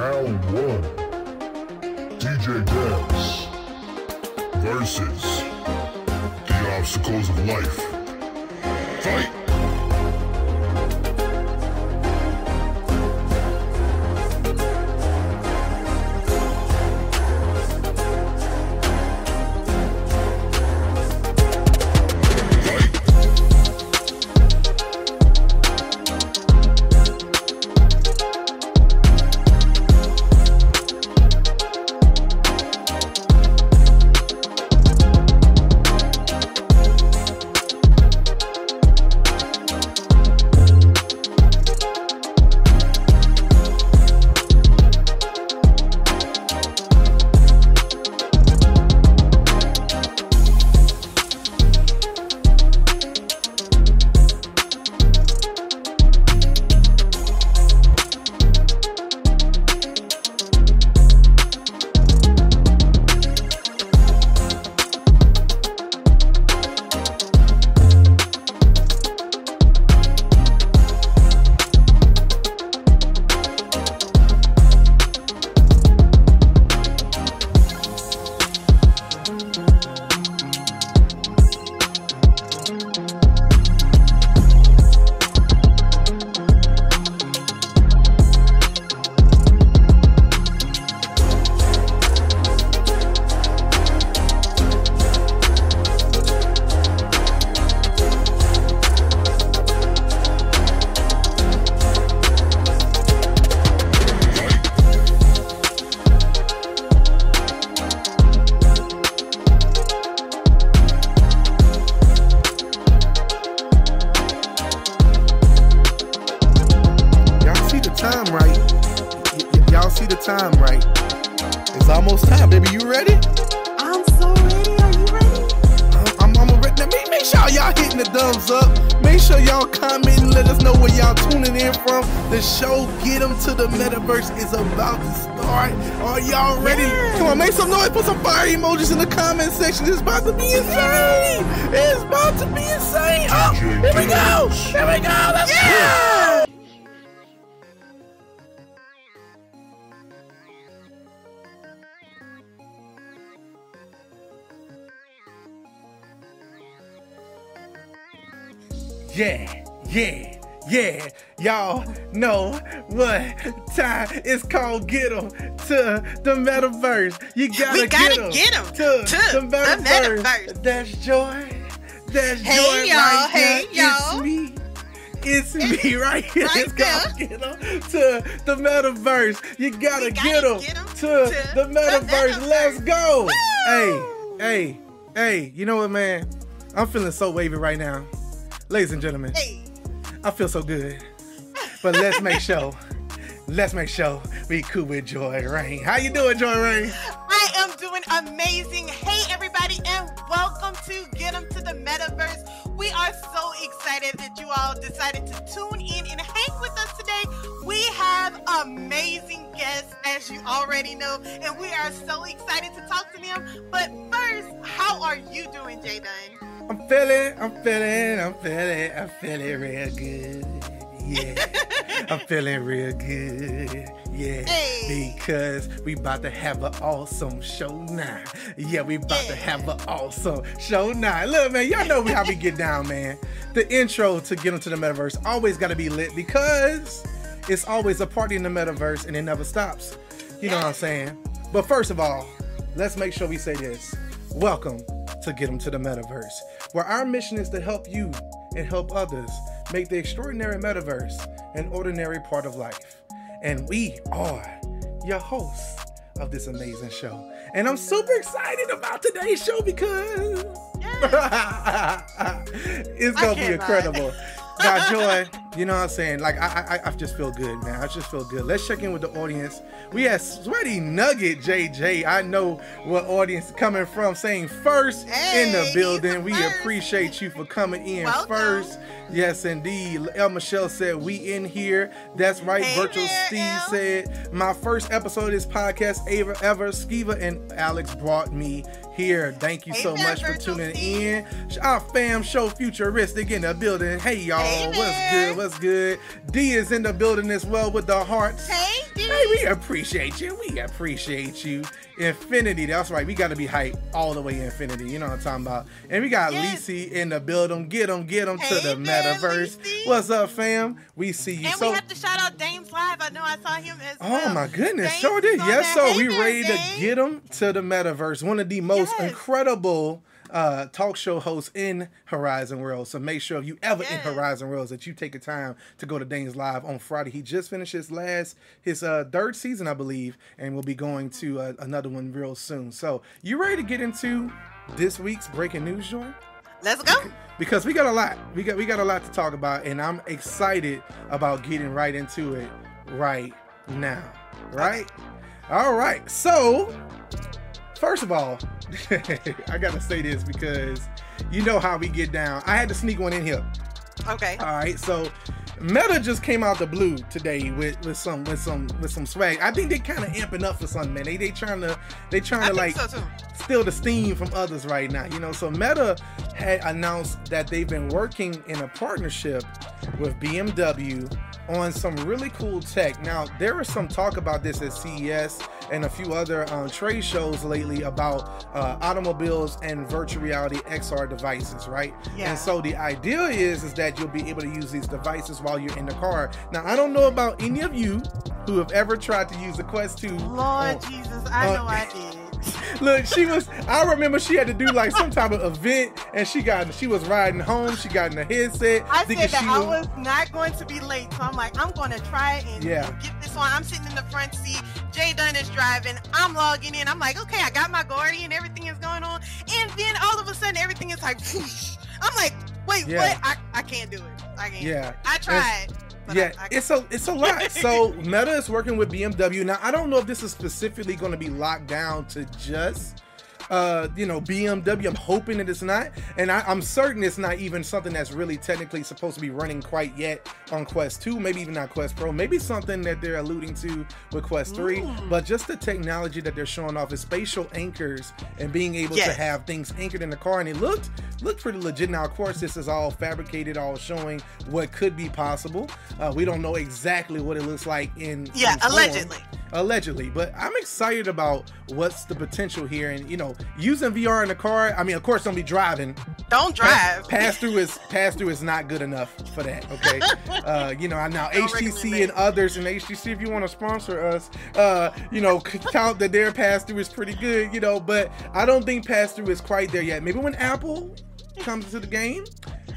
Round one. DJ Dance versus the obstacles of life. Fight! The thumbs up. Make sure y'all comment and let us know where y'all tuning in from. The show Get 'em to the Metaverse is about to start. Are y'all ready? Yes. Come on, make some noise. Put some fire emojis in the comment section. It's about to be insane. It's about to be insane. Oh, here we go. Here we go. Let's go. Yeah, yeah, yeah. Y'all know what time it's called. get Get 'em to the metaverse. You gotta, We gotta get 'em get 'em to, to the the metaverse. metaverse. That's joy. That's Hey, joy y'all. right Hey, y'all. It's me. It's me right here. right it's called get 'em to the metaverse. You gotta, We get gotta 'em get to, to the the metaverse. metaverse. Let's go. Woo! Hey, hey, hey. You know what, man? I'm feeling so wavy right now. Ladies and gentlemen, Hey. I feel so good. But let's make sure. Let's make sure we cool with Joy Reign. How you doing, Joy Reign? I am doing amazing. Hey, everybody, and welcome to Get 'em to the Metaverse. We are so excited that you all decided to tune in and hang with us today. We have amazing guests, as you already know, and we are so excited to talk to them. But first, how are you doing, Jay Dunn? I'm feeling, I'm feeling, I'm feeling, I'm feeling real good. Yeah. I'm feeling real good. Yeah. Hey. Because we about to have an awesome show now. Yeah, we about to have an awesome show now. Look, man, y'all know how we get down, man. The intro to get into the metaverse always gotta be lit because it's always a party in the metaverse and it never stops. You know what I'm saying? But first of all, let's make sure we say this. Welcome to get them to the Metaverse, where our mission is to help you and help others make the extraordinary metaverse an ordinary part of life. And we are your hosts of this amazing show. And I'm super excited about today's show because it's gonna be incredible. Now, Joy, you know what I'm saying? Like, I, I, I just feel good, man. I just feel good. Let's check in with the audience. We have Sweaty Nugget JJ. I know what audience coming from. Saying first in the Hey, building. We first. appreciate you for coming in Welcome. first. Yes, indeed. El Michelle said we in here. That's right. Hey Virtual there, Steve El. said my first episode of this podcast ever ever. Skeeva and Alex brought me here. Thank you Hey so much for tuning in. Our fam show futuristic in the building. Hey y'all, Hey what's good? what's good? D is in the building as well with the hearts. Hey, D. Hey, we appreciate you. We appreciate you. Infinity, that's right. We got to be hype all the way infinity. You know what I'm talking about. And we got Yes. Lisi in the building. Get them, get them to the metaverse. What's up, fam? We see you. And so, we have to shout out Dames Live. I know I saw him as Oh well. my goodness, Dames sure did. Yes, so Hey we ready to get them to the metaverse. One of the most Yes. incredible uh, talk show hosts in Horizon World. So make sure if you ever in Horizon Worlds that you take the time to go to Dane's Live on Friday. He just finished his last, his uh, third season, I believe, and we'll be going to uh, another one real soon. So you ready to get into this week's breaking news, Joy? Let's go. because we got a lot we got we got a lot to talk about and i'm excited about getting right into it right now right all right so first of all i gotta say this because you know how we get down i had to sneak one in here Okay. all right so Meta just came out the blue today with, with some with some with some swag. I think they kind of amping up for something, man. They they trying to they trying I to like so steal the steam from others right now. You know, so Meta had announced that they've been working in a partnership with BMW on some really cool tech. Now, there was some talk about this at CES and a few other um, trade shows lately about uh, automobiles and virtual reality XR devices, right? Yeah. And so the idea is is that you'll be able to use these devices while you're in the car. Now, I don't know about any of you who have ever tried to use the Quest 2 Lord on- Jesus, I uh, know I did. Look, she was. I remember she had to do like some type of event, and she got. She was riding home. She got in the headset. I said that I was not going to be late, so I'm like, I'm going to try it and Yeah. get this on. I'm sitting in the front seat. Jay Dunn is driving. I'm logging in. I'm like, okay, I got my Guardian. Everything is going on. And then all of a sudden, everything is like, whoosh. I'm like, wait, Yeah. what? I, I can't do it. I can't. Yeah. I tried. yeah, I, I it's a it's a lot. So Meta is working with BMW. Now I don't know if this is specifically going to be locked down to just uh you know BMW. I'm hoping that it's not, and I, I'm certain it's not even something that's really technically supposed to be running quite yet on Quest 2. Maybe even not Quest Pro. Maybe something that they're alluding to with Quest 3. Mm. But just the technology that they're showing off is spatial anchors and being able to have things anchored in the car, and it looked looked pretty legit. Now, of course, this is all fabricated, all showing what could be possible. Uh, we don't know exactly what it looks like in yeah, in allegedly. allegedly but i'm excited about what's the potential here and you know using vr in the car i mean of course don't be driving Don't drive. pass through is pass through is not good enough for that okay uh you know now Don't htc and others and htc if you want to sponsor us uh you know, count that their pass through is pretty good you know but i don't think pass through is quite there yet maybe when apple comes to the game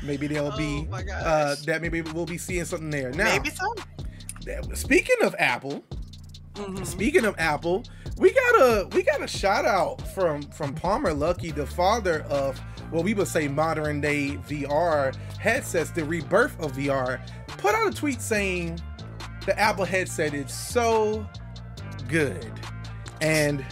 maybe there'll be Oh gosh. uh that maybe we'll be seeing something there now Maybe so. speaking of apple Mhm. Speaking of Apple, we got a we got a shout out from from Palmer Luckey, the father of what we would say modern day VR headsets, the rebirth of VR. Put out a tweet saying the Apple headset is so good, and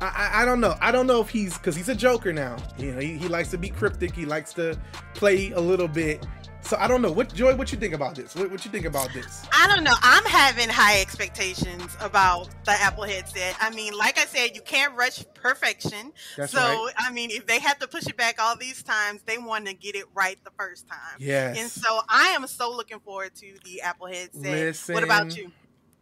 I, I, I don't know. I don't know if he's because he's a joker now. You know, he, he likes to be cryptic. He likes to play a little bit. So I don't know. What Joy? What you think about this? What, what you think about this? I don't know. I'm having high expectations about the Apple headset. I mean, like I said, you can't rush perfection. That's so, right. I mean, if they have to push it back all these times, they want to get it right the first time. Yes. And so I am so looking forward to the Apple headset. Listen, What about you?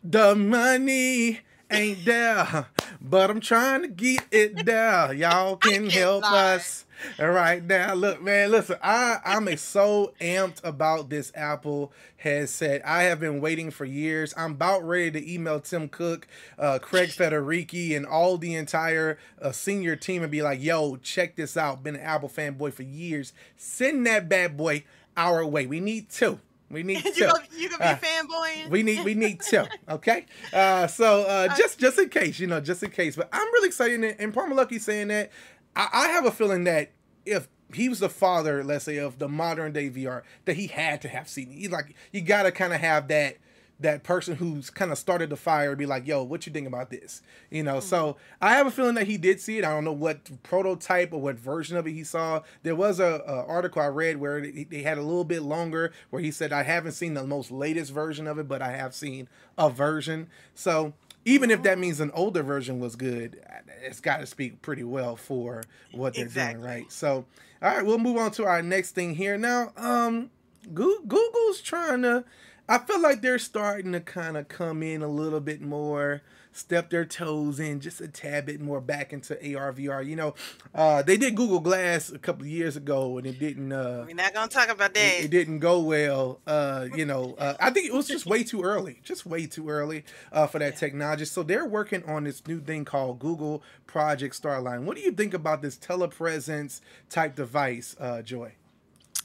The money ain't there, but I'm trying to get it there. Y'all can help cannot. us right now. Look, man, listen, I I'm so amped about this Apple headset. I have been waiting for years. I'm about ready to email Tim Cook, uh, Craig Federighi, and all the entire uh, senior team and be like, "Yo, check this out. Been an Apple fanboy for years. Send that bad boy our way. We need two. We need you you gonna be Uh, fanboying? we need we need two okay uh so uh just just in case you know just in case but i'm really excited and, and Palmer Luckey saying that I, I have a feeling that if he was the father let's say of the modern day vr that he had to have seen. He's like you gotta kind of have that that person who's kind of started the fire be like yo what you think about this? You know so i have a feeling that he did see it. I don't know what prototype or what version of it he saw. There was a, a article i read where they they had a little bit longer where he said i haven't seen the most latest version of it but i have seen a version. So even if that means an older version was good it's got to speak pretty well for what they're Exactly. doing right? So all right we'll move on to our next thing here. Now um Google's trying to. I feel like they're starting to kind of come in a little bit more step their toes in just a tad bit more back into AR VR. You know, uh, they did Google Glass a couple of years ago and it didn't. Uh, We're not gonna talk about that. It, it didn't go well. Uh, you know, uh, I think it was just way too early, just way too early uh, for that yeah. technology. So they're working on this new thing called Google Project Starline. What do you think about this telepresence type device, uh, Joy?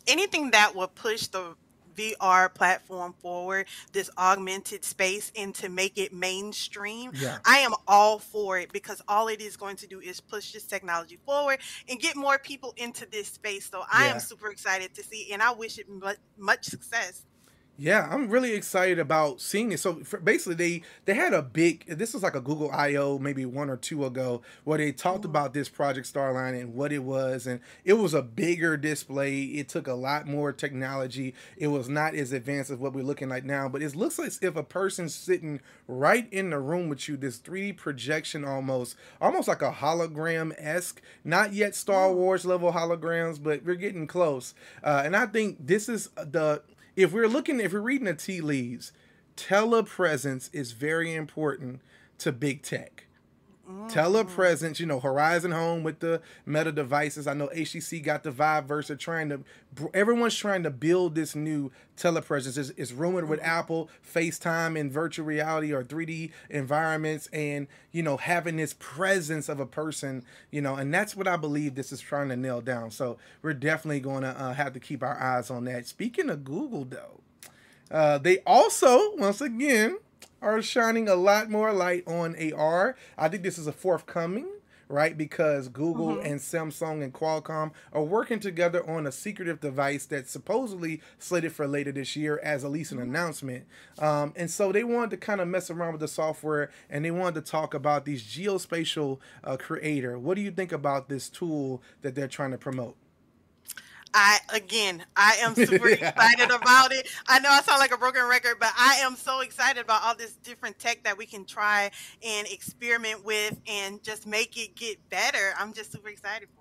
Anything that will push the VR platform forward, this augmented space, and to make it mainstream, yeah. I am all for it because all it is going to do is push this technology forward and get more people into this space. So I yeah. am super excited to see, and I wish it much, much success. Yeah, I'm really excited about seeing it. So basically, they they had a big. This was like a Google I/O maybe one or two ago, where they talked mm-hmm. about this Project Starline and what it was, and it was a bigger display. It took a lot more technology. It was not as advanced as what we're looking at now, but it looks like if a person's sitting right in the room with you, this 3D projection almost, almost like a hologram esque. Not yet Star mm. Wars level holograms, but we're getting close. Uh, and I think this is the if we're looking, if we're reading the tea leaves, telepresence is very important to big tech. Telepresence, you know, Horizon Home with the Meta devices. I know HTC got the Vive Versa trying to, everyone's trying to build this new telepresence. It's, it's rumored with mm-hmm. Apple, FaceTime in virtual reality or 3D environments and, you know, having this presence of a person, you know, and that's what I believe this is trying to nail down. So we're definitely going to uh, have to keep our eyes on that. Speaking of Google, though, uh, they also, once again, are shining a lot more light on AR. I think this is a forthcoming right? Because Google mm-hmm. and Samsung and Qualcomm are working together on a secretive device that's supposedly slated for later this year as at least an mm-hmm. announcement. Um, and so they wanted to kind of mess around with the software and they wanted to talk about these geospatial uh, creator. What do you think about this tool that they're trying to promote? I again, I am super excited about it. I know I sound like a broken record, but I am so excited about all this different tech that we can try and experiment with and just make it get better. I'm just super excited for it.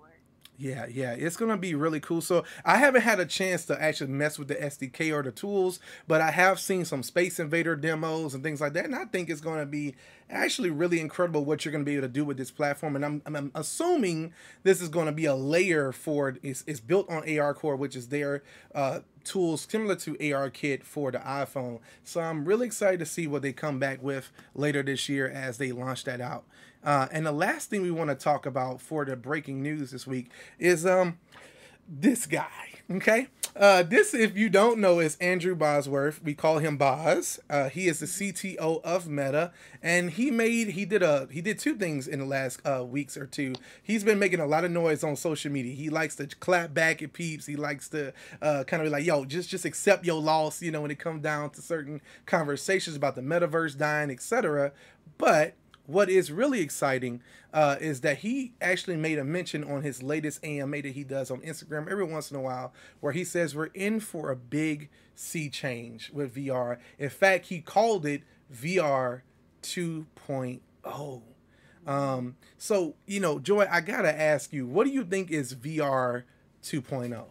Yeah, yeah, it's gonna be really cool. So I haven't had a chance to actually mess with the SDK or the tools, but I have seen some Space Invader demos and things like that, and I think it's gonna be actually really incredible what you're gonna be able to do with this platform. And I'm, I'm assuming this is gonna be a layer for it's, it's built on ARCore, which is their uh, tools similar to ARKit for the iPhone. So I'm really excited to see what they come back with later this year as they launch that out. Uh, and the last thing we want to talk about for the breaking news this week is um this guy. Okay, uh, this if you don't know is Andrew Bosworth. We call him Boz. Uh, he is the CTO of Meta, and he made he did a he did two things in the last uh, weeks or two. He's been making a lot of noise on social media. He likes to clap back at peeps. He likes to uh, kind of be like, "Yo, just just accept your loss," you know, when it comes down to certain conversations about the metaverse dying, etc. But what is really exciting uh, is that he actually made a mention on his latest AMA that he does on Instagram every once in a while, where he says we're in for a big sea change with VR. In fact, he called it VR 2.0. Um, so, you know, Joy, I gotta ask you, what do you think is VR 2.0?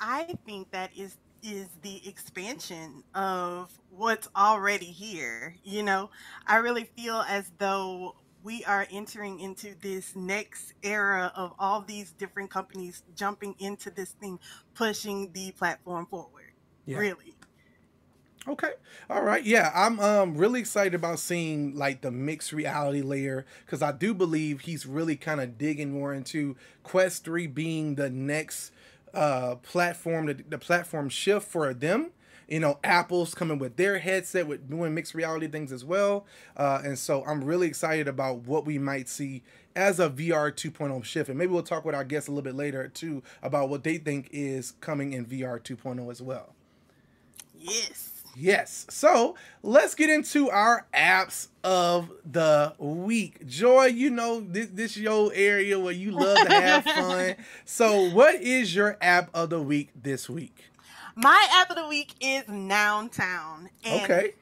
I think that is is the expansion of what's already here. You know, I really feel as though we are entering into this next era of all these different companies jumping into this thing, pushing the platform forward. Yeah. Really. Okay. All right. Yeah, I'm um really excited about seeing like the mixed reality layer cuz I do believe he's really kind of digging more into Quest 3 being the next uh, platform, the, the platform shift for them. You know, Apple's coming with their headset with doing mixed reality things as well. Uh, and so I'm really excited about what we might see as a VR 2.0 shift. And maybe we'll talk with our guests a little bit later too about what they think is coming in VR 2.0 as well. Yes. Yes. So let's get into our apps of the week. Joy, you know this this your area where you love to have fun. so what is your app of the week this week? My app of the week is Noun Town. And okay.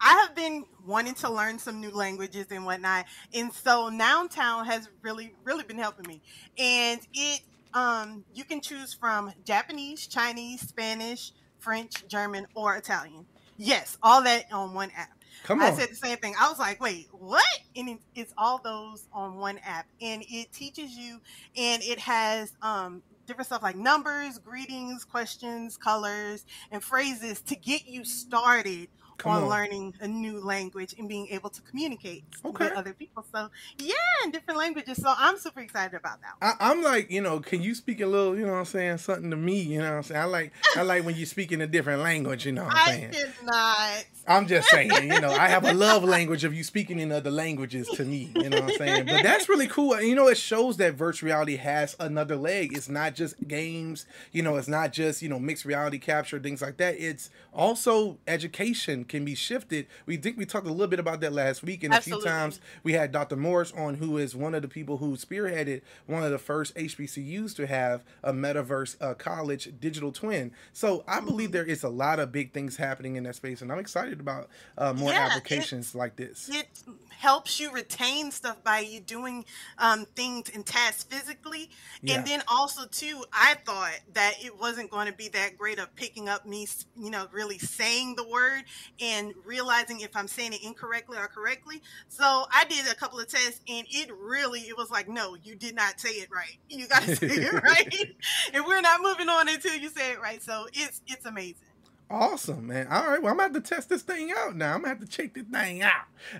I have been wanting to learn some new languages and whatnot. And so Noun Town has really, really been helping me. And it um, you can choose from Japanese, Chinese, Spanish, French, German, or Italian. Yes, all that on one app. Come on. I said the same thing. I was like, wait, what? And it, it's all those on one app. And it teaches you, and it has um, different stuff like numbers, greetings, questions, colors, and phrases to get you started Come on, on. learning a new language and being able to communicate Okay. with other people. So, yeah, in different languages. So, I'm super excited about that. I, I'm like, you know, can you speak a little, you know what I'm saying, something to me, you know what I'm saying? I like I like when you speak in a different language, you know what I'm I saying? did not. I'm just saying, you know, I have a love language of you speaking in other languages to me, you know what I'm saying? But that's really cool. And, You know, it shows that virtual reality has another leg. It's not just games, you know, it's not just, you know, mixed reality capture, things like that. It's also education can be shifted. We think we talked a little bit about that last week, and a few times we had Dr. Morris on, who is one of the people who spearheaded one of the first HBCUs to have a metaverse uh, college digital twin. So I believe there is a lot of big things happening in that space, and I'm excited about uh, more Yeah, applications like this. it helps you retain stuff by you doing um, things and tasks physically Yeah. and then also too i thought that it wasn't going to be that great of picking up me you know really saying the word and realizing if i'm saying it incorrectly or correctly. So i did a couple of tests and it really it was like no you did not say it right. You got to say it right. And we're not moving on until you say it right. So it's it's amazing Awesome, man. All right, well, I'm gonna have to test this thing out now. I'm gonna have to check this thing out.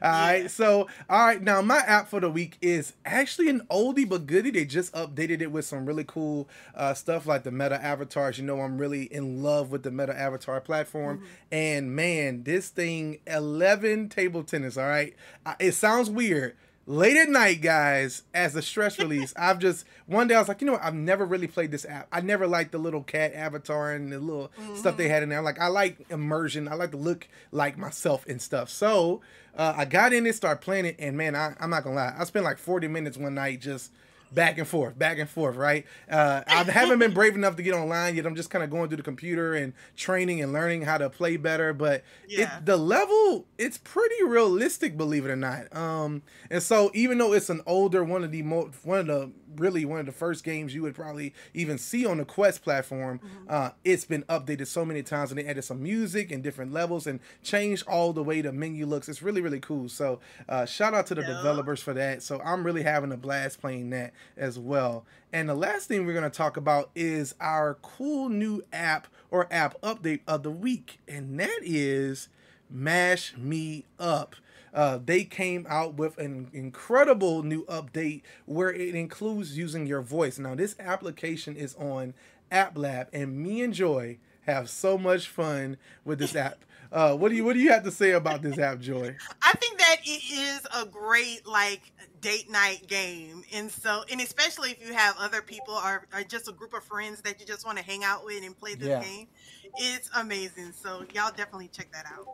All right, so all right, now my app for the week is actually an oldie but goodie. They just updated it with some really cool uh, stuff like the Meta avatars. You know, I'm really in love with the Meta avatar platform, and man, this thing, Eleven Table Tennis. All right, it sounds weird. Late at night, guys, as a stress release, I've just one day I was like, you know what? I've never really played this app. I never liked the little cat avatar and the little stuff they had in there. Like I like immersion. I like to look like myself and stuff. So uh, I got in it, started playing it, and man, I, I'm not gonna lie, I spent like 40 minutes one night just back and forth, back and forth, right? Uh, I haven't been brave enough to get online yet. I'm just kind of going through the computer and training and learning how to play better. But Yeah. it, the level, it's pretty realistic, believe it or not. Um, and so even though it's an older one of the mo- one of the really one of the first games you would probably even see on the Quest platform, uh, it's been updated so many times and they added some music and different levels and changed all the way the menu looks. It's really really cool. So uh, shout out to the Yeah. developers for that. So I'm really having a blast playing that as well. And the last thing we're going to talk about is our cool new app or app update of the week, and that is Mash Me Up. Uh, they came out with an incredible new update where it includes using your voice. Now, this application is on App Lab, and me and Joy have so much fun with this app. Uh, what do you What do you have to say about this app, Joy? I think that it is a great like date night game, and so and especially if you have other people or, or just a group of friends that you just want to hang out with and play this Yeah. game, it's amazing. So y'all definitely check that out.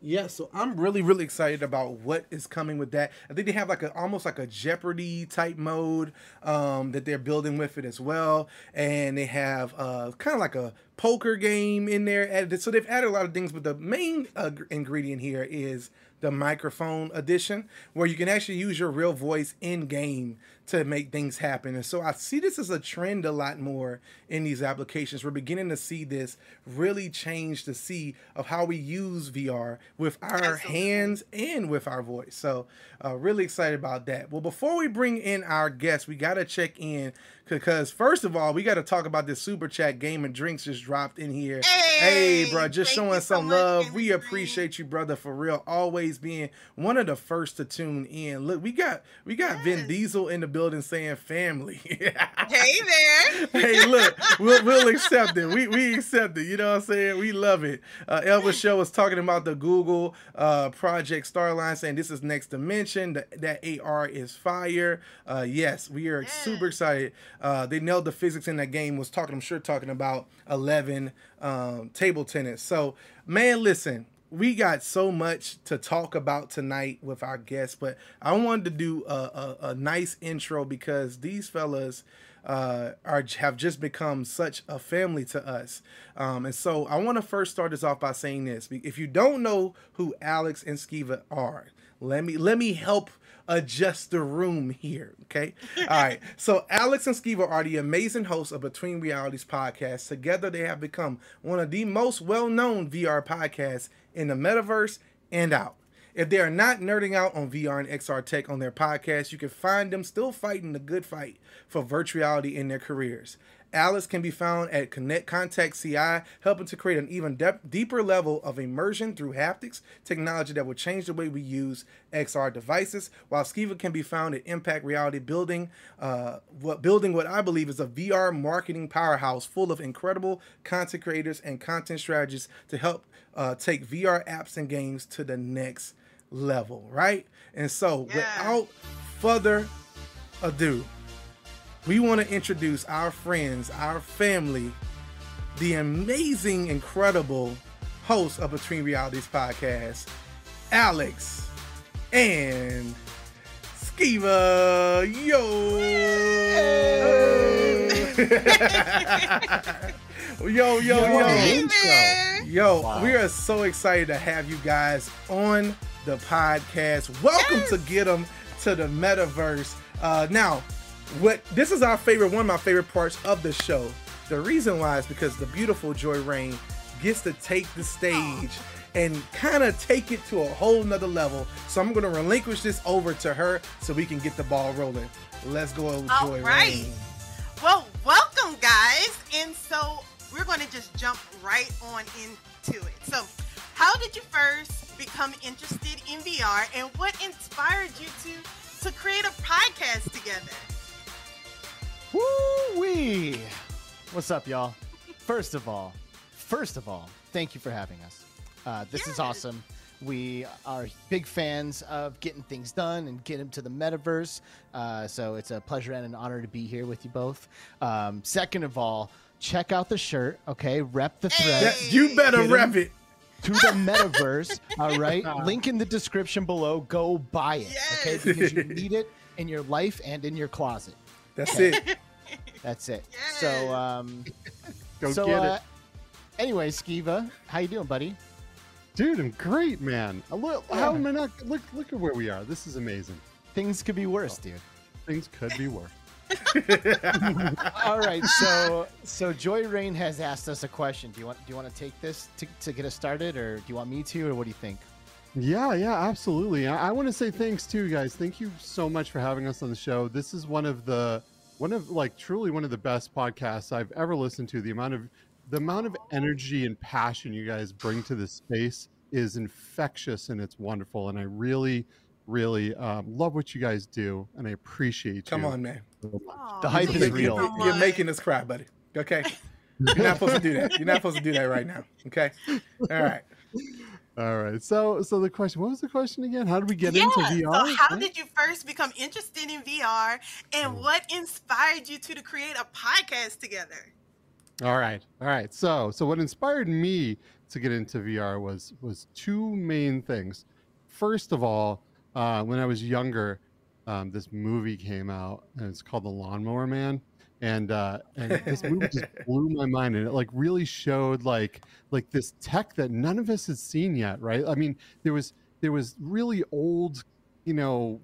Yeah, so I'm really, really excited about what is coming with that. I think they have like a almost like a Jeopardy type mode um, that they're building with it as well, and they have uh, kind of like a poker game in there added. So they've added a lot of things, but the main uh, ingredient here is the microphone edition, where you can actually use your real voice in game to make things happen. And so I see this as a trend a lot more in these applications. We're beginning to see this really change the sea of how we use VR with our Absolutely. hands and with our voice. So uh, really excited about that. Well, before we bring in our guests, we got to check in because first of all, we got to talk about this super chat game and drinks just dropped in here. Hey, Hey, bro, just showing so some love. We appreciate you, brother, for real. Always being one of the first to tune in. Look, we got we got Vin Diesel in the building saying family. Hey there. hey, look, we'll, we'll accept it. We we accept it. You know what I'm saying? We love it. Uh, Elvis Show was talking about the Google uh, Project Starline, saying this is next dimension. That, that AR is fire. Uh, yes, we are super excited. Uh, they nailed the physics in that game. Was talking, I'm sure, talking about 11 um, table tennis. So, man, listen. We got so much to talk about tonight with our guests, but I wanted to do a, a, a nice intro because these fellas uh, are have just become such a family to us. Um, and so I want to first start this off by saying this: if you don't know who Alex and Skeeva are, let me let me help adjust the room here. Okay. All right. So Alex and Skeeva are the amazing hosts of Between Realities podcast. Together, they have become one of the most well-known VR podcasts in the metaverse and out. If they are not nerding out on VR and XR tech on their podcast, you can find them still fighting the good fight for virtual reality in their careers. Alice can be found at Connect Contact CI, helping to create an even de- deeper level of immersion through haptics, technology that will change the way we use XR devices. While Skeeva can be found at Impact Reality, building uh, what building what I believe is a VR marketing powerhouse full of incredible content creators and content strategists to help uh, take VR apps and games to the next level. Right, and so Yeah. without further ado we want to introduce our friends, our family, the amazing, incredible host of Between Realities podcast, Alex and Skeeva. Yo! yo, yo, yo. Hey intro. there. Yo, Wow. we are so excited to have you guys on the podcast. Welcome Yes. to them to the Metaverse. Uh, now, what this is our favorite, one of my favorite parts of the show. The reason why is because the beautiful Joy Reign gets to take the stage and kind of take it to a whole nother level. So I'm going to relinquish this over to her so we can get the ball rolling. Let's go, All Joy right. Rain. Well, welcome, guys. And so we're going to just jump right on into it. So, how did you first become interested in VR, and what inspired you to to create a podcast together? Woo wee! What's up, y'all? First of all, first of all, thank you for having us. Uh, this is awesome. We are big fans of getting things done and getting to the metaverse. Uh, so it's a pleasure and an honor to be here with you both. Um, second of all, check out the shirt. Okay, rep the thread That- you better Get rep it. to the metaverse. all right, link in the description below. Go buy it. Okay, because you need it in your life and in your closet. That's it. That's it. Yes. So, um, Go so, get uh, it. anyway, Skeeva, how you doing, buddy? Dude, I'm great, man. Look, how am I not? Look, look at where we are. This is amazing. Things could be worse, dude. Things could be worse. All right, so so Joy Reign has asked us a question. Do you want do you want to take this to, to get us started, or do you want me to, or what do you think? Yeah, yeah, absolutely. I, I want to say thanks too, guys. Thank you so much for having us on the show. This is one of the one of like truly one of the best podcasts I've ever listened to. The amount of the amount of energy and passion you guys bring to this space is infectious and it's wonderful. And I really, really um, love what you guys do, and I appreciate Come you. Come on, man. so The hype thank is you real. You're making us cry, buddy. Okay. You're not supposed to do that. You're not supposed to do that right now. Okay. All right. All right. So, so the question. What was the question again? How did we get yeah, into VR? So how did you first become interested in VR and Mm. what inspired you to, to create a podcast together? All right, all right. So, so what inspired me to get into VR was was two main things. First of all, uh, when I was younger, um, this movie came out, and it's called The Lawnmower Man, and uh, and this movie just blew my mind, and it like really showed like like this tech that none of us had seen yet, right? I mean, there was there was really old, you know,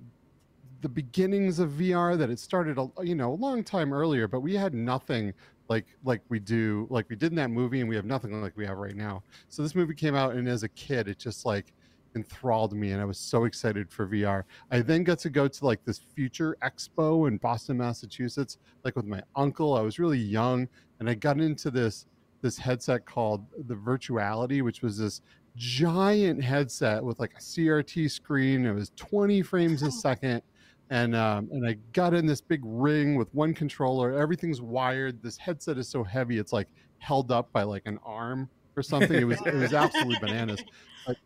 the beginnings of VR that it started, a, you know, a long time earlier, but we had nothing like like we do like we did in that movie and we have nothing like we have right now so this movie came out and as a kid it just like enthralled me and i was so excited for vr i then got to go to like this future expo in boston massachusetts like with my uncle i was really young and i got into this this headset called the virtuality which was this giant headset with like a crt screen it was 20 frames a second and um, and I got in this big ring with one controller. Everything's wired. This headset is so heavy; it's like held up by like an arm or something. It was it was absolutely bananas. Like,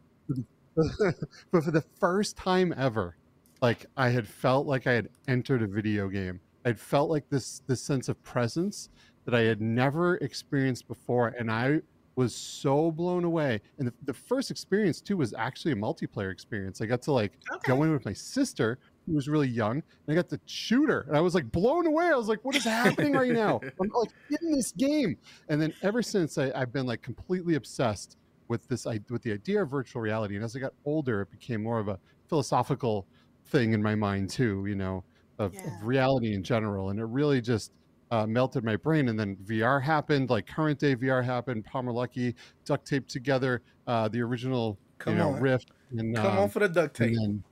but for the first time ever, like I had felt like I had entered a video game. I'd felt like this this sense of presence that I had never experienced before, and I was so blown away. And the, the first experience too was actually a multiplayer experience. I got to like Okay. go in with my sister who was really young, and I got to shoot her, and I was like blown away. I was like, "What is happening right now?" I'm like in this game, and then ever since I, I've been like completely obsessed with this with the idea of virtual reality. And as I got older, it became more of a philosophical thing in my mind too. You know, of, Yeah. of reality in general, and it really just uh, melted my brain. And then VR happened, like current day VR happened. Palmer Luckey duct taped together uh, the original, Come you know, on. Rift. And, Come um, on for the duct tape. then-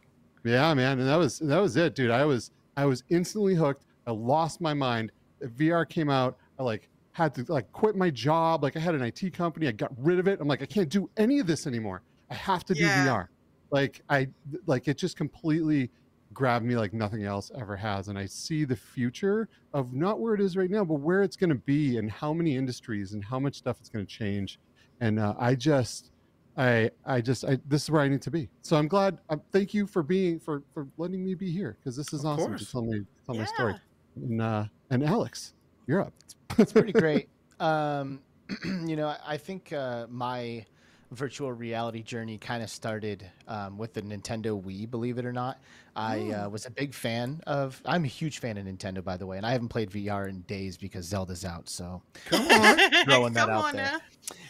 yeah, man, and that was that was it, dude. I was I was instantly hooked. I lost my mind. VR came out. I like had to like quit my job. Like I had an IT company. I got rid of it. I'm like I can't do any of this anymore. I have to do Yeah. VR. Like I like it just completely grabbed me like nothing else ever has. And I see the future of not where it is right now, but where it's going to be and how many industries and how much stuff it's going to change. And uh, I just I I just I this is where I need to be. So I'm glad. Uh, thank you for being for for letting me be here because this is Of awesome course. to tell me tell my story. And uh, and Alex, you're up. it's pretty great. Um, you know, I think uh, my virtual reality journey kind of started um, with the Nintendo Wii. Believe it or not, I uh, was a big fan of. I'm a huge fan of Nintendo, by the way, and I haven't played VR in days because Zelda's out. So Come on. Throwing that Come out there. now.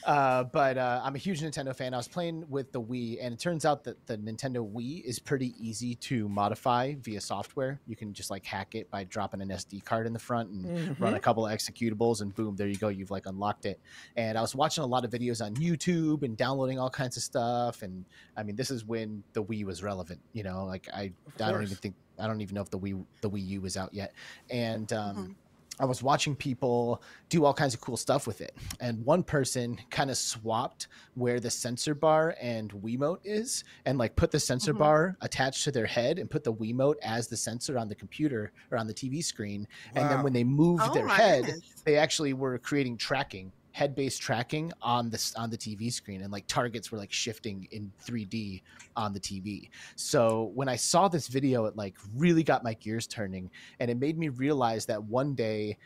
Uh, but uh, I'm a huge Nintendo fan. I was playing with the Wii, and it turns out that the Nintendo Wii is pretty easy to modify via software. You can just like hack it by dropping an SD card in the front and run Mhm. a couple of executables, and boom, there you go. You've like unlocked it. And I was watching a lot of videos on YouTube and downloading all kinds of stuff. And I mean, this is when the Wii was relevant. You know, like I, I don't even think I don't even know if the Wii the Wii U was out yet. And um, Mhm. I was watching people do all kinds of cool stuff with it. And one person kind of swapped where the sensor bar and Wiimote is and like put the sensor Mhm. bar attached to their head and put the Wiimote as the sensor on the computer or on the TV screen. And then when they moved Oh their head, goodness. they actually were creating tracking head-based tracking on this on the TV screen and like targets were like shifting in 3D on the TV. So when I saw this video it like really got my gears turning and it made me realize that one day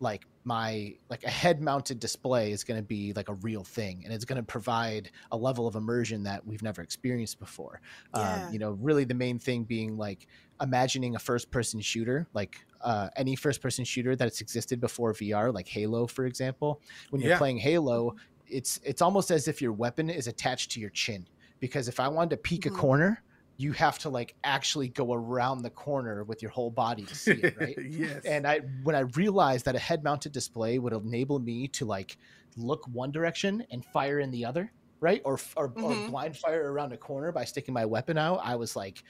like my like a head mounted display is going to be like a real thing and it's going to provide a level of immersion that we've never experienced before Yeah. um, you know really the main thing being like imagining a first person shooter like uh, any first person shooter that's existed before vr like halo for example when you're Yeah. playing halo it's it's almost as if your weapon is attached to your chin because if i wanted to peek Mhm. a corner you have to like actually go around the corner with your whole body to see it right yes. and I when I realized that a head mounted display would enable me to like look one direction and fire in the other, right? Or or, or Mhm. blind fire around a corner by sticking my weapon out, I was like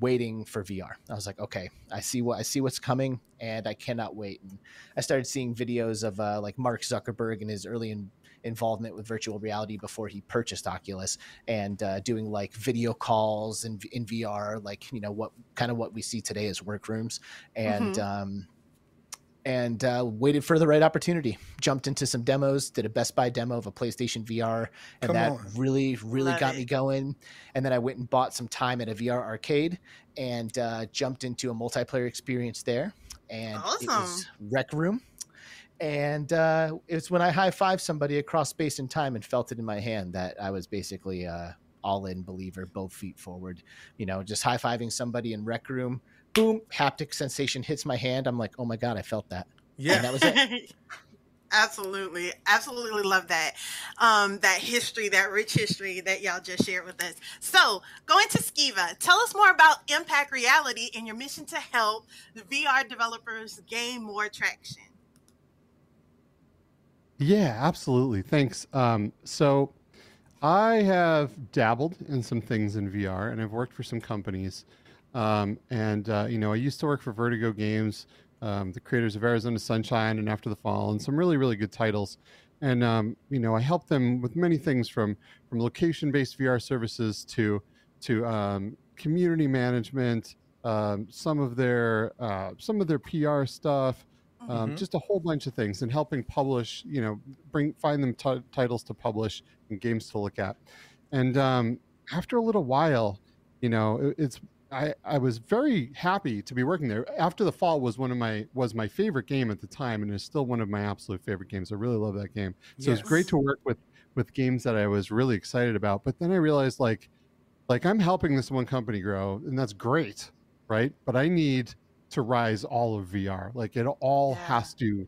waiting for VR. I was like, okay, I see what I see what's coming and I cannot wait. And I started seeing videos of uh, like Mark Zuckerberg and his early in, involvement with virtual reality before he purchased Oculus and uh, doing like video calls in, in VR, like, you know, what kind of what we see today as workrooms. And, um, and uh, waited for the right opportunity. Jumped into some demos, did a Best Buy demo of a PlayStation VR, and Come that on. really, really Love got it. me going. And then I went and bought some time at a VR arcade and uh, jumped into a multiplayer experience there. And it was Awesome. Rec Room. And uh, it was when I high fived somebody across space and time and felt it in my hand that I was basically uh, all in believer, both feet forward. You know, just high fiving somebody in Rec Room. Boom, haptic sensation hits my hand. I'm like, oh my God, I felt that. yeah. And that was it. absolutely absolutely love that um that history that rich history that y'all just shared with us so going to skeeva tell us more about impact reality and your mission to help the vr developers gain more traction Yeah, absolutely. Thanks. Um, so I have dabbled in some things in VR and I've worked for some companies. Um, and, uh, you know, I used to work for Vertigo Games, um, the creators of Arizona Sunshine and After the Fall, and some really, really good titles. And, um, you know, I helped them with many things from, from location based VR services to, to um, community management, um, some of their, uh, some of their PR stuff, um, Mhm. just a whole bunch of things and helping publish you know bring find them ti- titles to publish and games to look at. And um, after a little while you know it, it's I, I was very happy to be working there. After the fall was one of my was my favorite game at the time and is still one of my absolute favorite games. I really love that game. So it's great to work with with games that i was really excited about but then i realized like like i'm helping this one company grow and that's great right? But I need to rise all of VR. Like it all Yeah. has to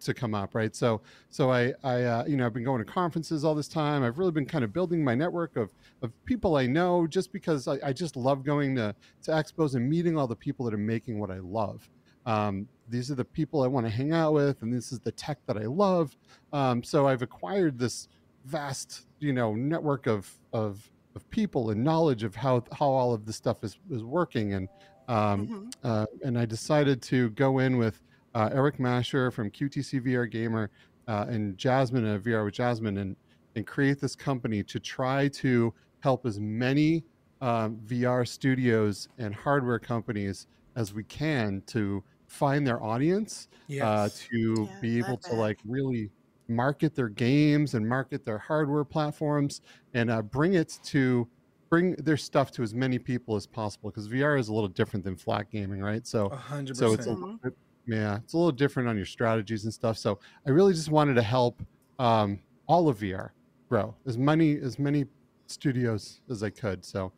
to come up, right? So so I I uh, you know I've been going to conferences all this time. I've really been kind of building my network of of people I know just because I, I just love going to to expos and meeting all the people that are making what I love. Um, these are the people I want to hang out with, and this is the tech that I love. Um, so I've acquired this vast, you know, network of of of people and knowledge of how how all of this stuff is is working. And um, Mhm. uh, and I decided to go in with uh, Eric Masher from QTC VR Gamer uh, and Jasmine at VR with Jasmine and and create this company to try to help as many um, VR studios and hardware companies as we can to find their audience Yes. uh, to Yeah, be able to like really market their games and market their hardware platforms and uh, bring it to bring their stuff to as many people as possible because VR is a little different than flat gaming, right? So A hundred so it's a, percent. Mhm. yeah, it's a little different on your strategies and stuff. So I really just wanted to help um, all of VR grow as many as many studios as I could. So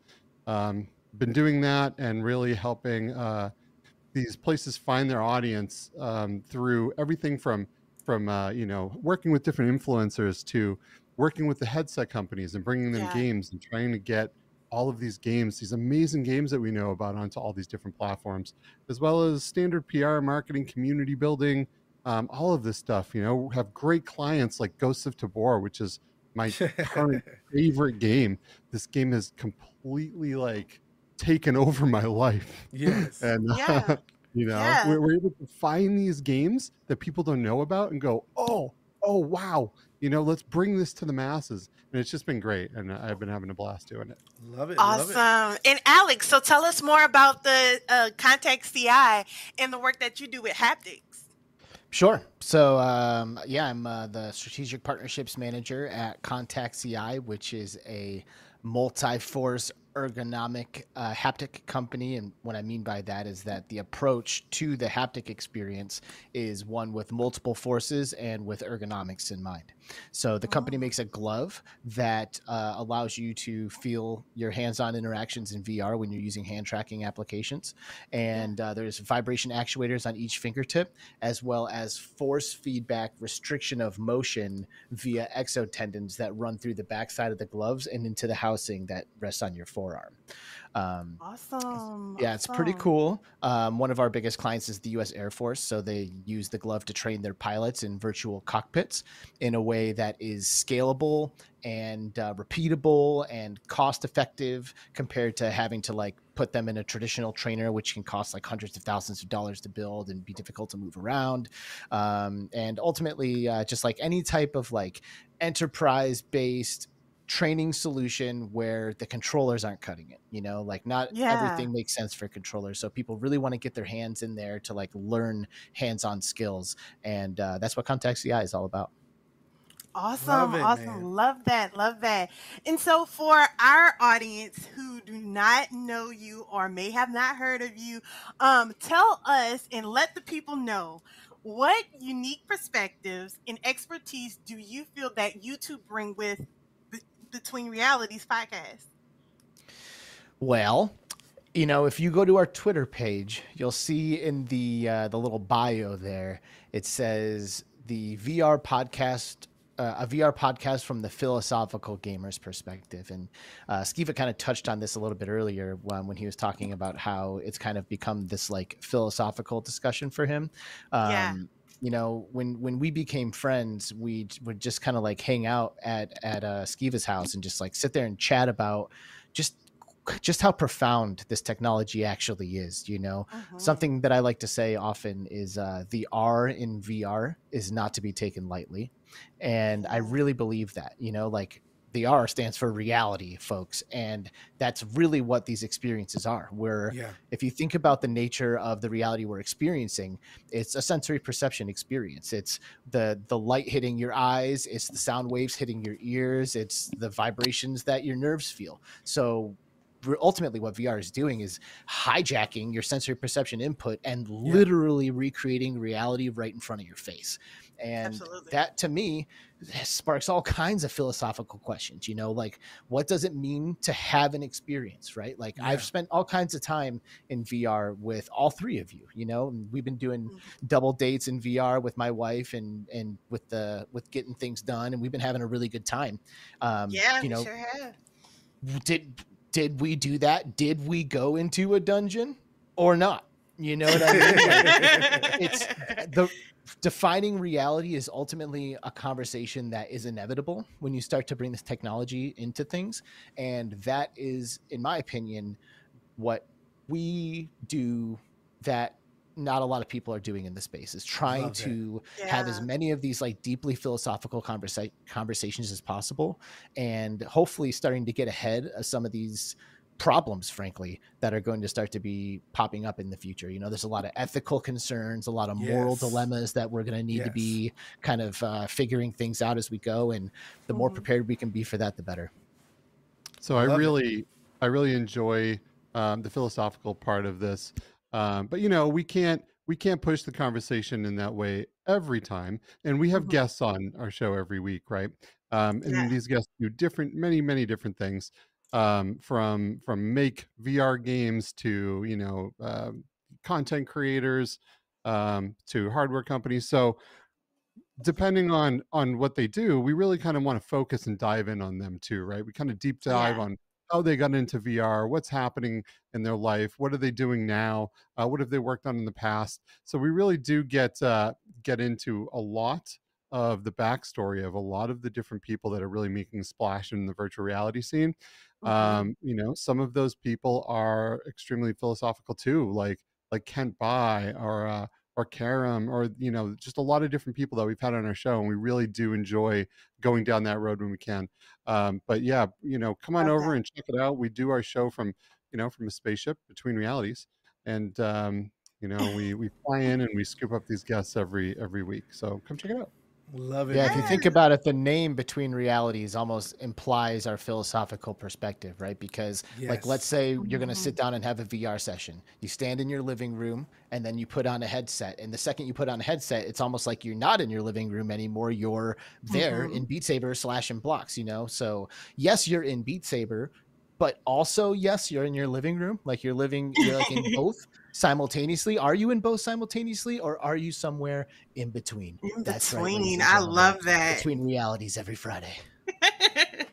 um, been doing that and really helping uh, these places find their audience um, through everything from from uh, you know working with different influencers to working with the headset companies and bringing them Yeah. games and trying to get all of these games, these amazing games that we know about, onto all these different platforms, as well as standard PR, marketing, community building, um, all of this stuff. You know, have great clients like Ghosts of Tabor, which is my current favorite game. This game has completely like taken over my life, yes. and uh, you know, Yeah. we're, we're able to find these games that people don't know about and go, oh, oh, wow. You know, let's bring this to the masses, and it's just been great, and I've been having a blast doing it. love it. Love it. Awesome. And Alex, so tell us more about the uh, Contact CI and the work that you do with haptics. Sure. So, um, yeah, I'm uh, the strategic partnerships manager at Contact CI, which is a multi-force ergonomic uh, haptic company. And what I mean by that is that the approach to the haptic experience is one with multiple forces and with ergonomics in mind. So the company Oh. makes a glove that uh, allows you to feel your hands-on interactions in VR when you're using hand tracking applications, and uh, there's vibration actuators on each fingertip, as well as force feedback restriction of motion via exotendons that run through the backside of the gloves and into the housing that rests on your forearm. Um, Awesome. yeah, it's pretty cool. Um, one of our biggest clients is the U.S. Air Force, so they use the glove to train their pilots in virtual cockpits in a way that is scalable and uh, repeatable and cost-effective compared to having to like put them in a traditional trainer, which can cost like hundreds of thousands of dollars to build and be difficult to move around. Um, and ultimately, uh, just like any type of like enterprise-based training solution where the controllers aren't cutting it you know like not Yeah. everything makes sense for controllers so people really want to get their hands in there to like learn hands-on skills and uh, that's what contact ci is all about Awesome. Love it, awesome. man. Love that. Love that. And so, for our audience who do not know you or may have not heard of you, um, tell us and let the people know what unique perspectives and expertise do you feel that you two bring with be- Between Realities podcast? Well, you know, if you go to our Twitter page, you'll see in the uh, the little bio there, it says the VR podcast. Uh, a VR podcast from the philosophical gamer's perspective, and uh, Skeeva kind of touched on this a little bit earlier when, when he was talking about how it's kind of become this like philosophical discussion for him. Um, Yeah. You know, when when we became friends, we would just kind of like hang out at at uh, Skeeva's house and just like sit there and chat about just just how profound this technology actually is you know Mhm. something that i like to say often is uh, the r in vr is not to be taken lightly and i really believe that you know like the r stands for reality folks and that's really what these experiences are where Yeah. if you think about the nature of the reality we're experiencing it's a sensory perception experience it's the the light hitting your eyes it's the sound waves hitting your ears it's the vibrations that your nerves feel so ultimately what VR is doing is hijacking your sensory perception input and literally recreating reality right in front of your face. And Absolutely. that to me sparks all kinds of philosophical questions, you know, like what does it mean to have an experience, right? Like Yeah. I've spent all kinds of time in VR with all three of you, you know, and we've been doing Mhm. double dates in VR with my wife and and with the with getting things done and we've been having a really good time. Um yeah, you know, sure have. did did we do that? Did we go into a dungeon or not? You know what I mean? Like, it's the defining reality is ultimately a conversation that is inevitable when you start to bring this technology into things and that is in my opinion what we do that not a lot of people are doing in the space is trying Love that. to have as many of these like deeply philosophical conversa- conversations as possible and hopefully starting to get ahead of some of these problems frankly that are going to start to be popping up in the future you know there's a lot of ethical concerns a lot of moral Yes. dilemmas that we're going to need to be kind of uh, figuring things out as we go and the more Mhm. prepared we can be for that the better So I Love it. really, I really enjoy um, the philosophical part of this. Um, but you know, we can't we can't push the conversation in that way every time. And we have Mhm. guests on our show every week, right? Um, and Yeah. these guests do different, many, many different things. Um, from from make VR games to you know um, content creators um, to hardware companies. So depending on on what they do we really kind of want to focus and dive in on them too right we kind of deep dive Yeah. on how they got into vr what's happening in their life what are they doing now uh, what have they worked on in the past so we really do get uh, get into a lot of the backstory of a lot of the different people that are really making splash in the virtual reality scene Mhm. um you know some of those people are extremely philosophical too like like Kent Bye or uh or Karam or you know just a lot of different people that we've had on our show and we really do enjoy going down that road when we can. Um but yeah you know come on Love over and check it out. We do our show from you know from a spaceship between realities and um you know we we fly in and we scoop up these guests every every week. So come check it out Love it. yeah if you think about it the name between realities almost implies our philosophical perspective right? Because like let's say you're going to sit down and have a vr session. You stand in your living room and then you put on a headset and the second you put on a headset it's almost like you're not in your living room anymore you're there Mhm. in beat saber slash and blocks you know? So yes you're in beat saber but also yes you're in your living room like you're living you're like in both simultaneously are you in both simultaneously or are you somewhere in between In That's right, between. and I love that. between realities every friday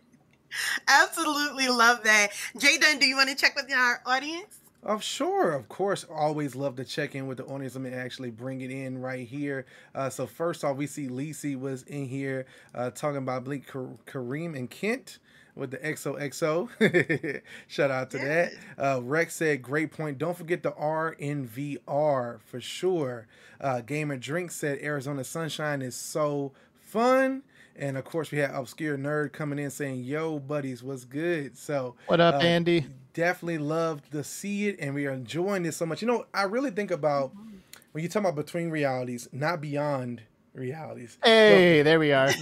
Absolutely love that. Jay Dunn, do you want to check with our audience? of sure. Of course. Always love to check in with the audience. Let me actually bring it in right here. Uh, so, first off, we see Lisi was in here uh, talking about Blink Kar- Kareem and Kent with the XOXO. Shout out to that. Uh, Rex said, great point. Don't forget the R in VR for sure. Uh, Gamer Drink said, Arizona Sunshine is so fun. And of course, we had Obscure Nerd coming in saying, Yo, buddies, what's good? So, what up uh, andy definitely love to see it and we are enjoying this so much you know i really think about when you talk about between realities not beyond realities hey there we are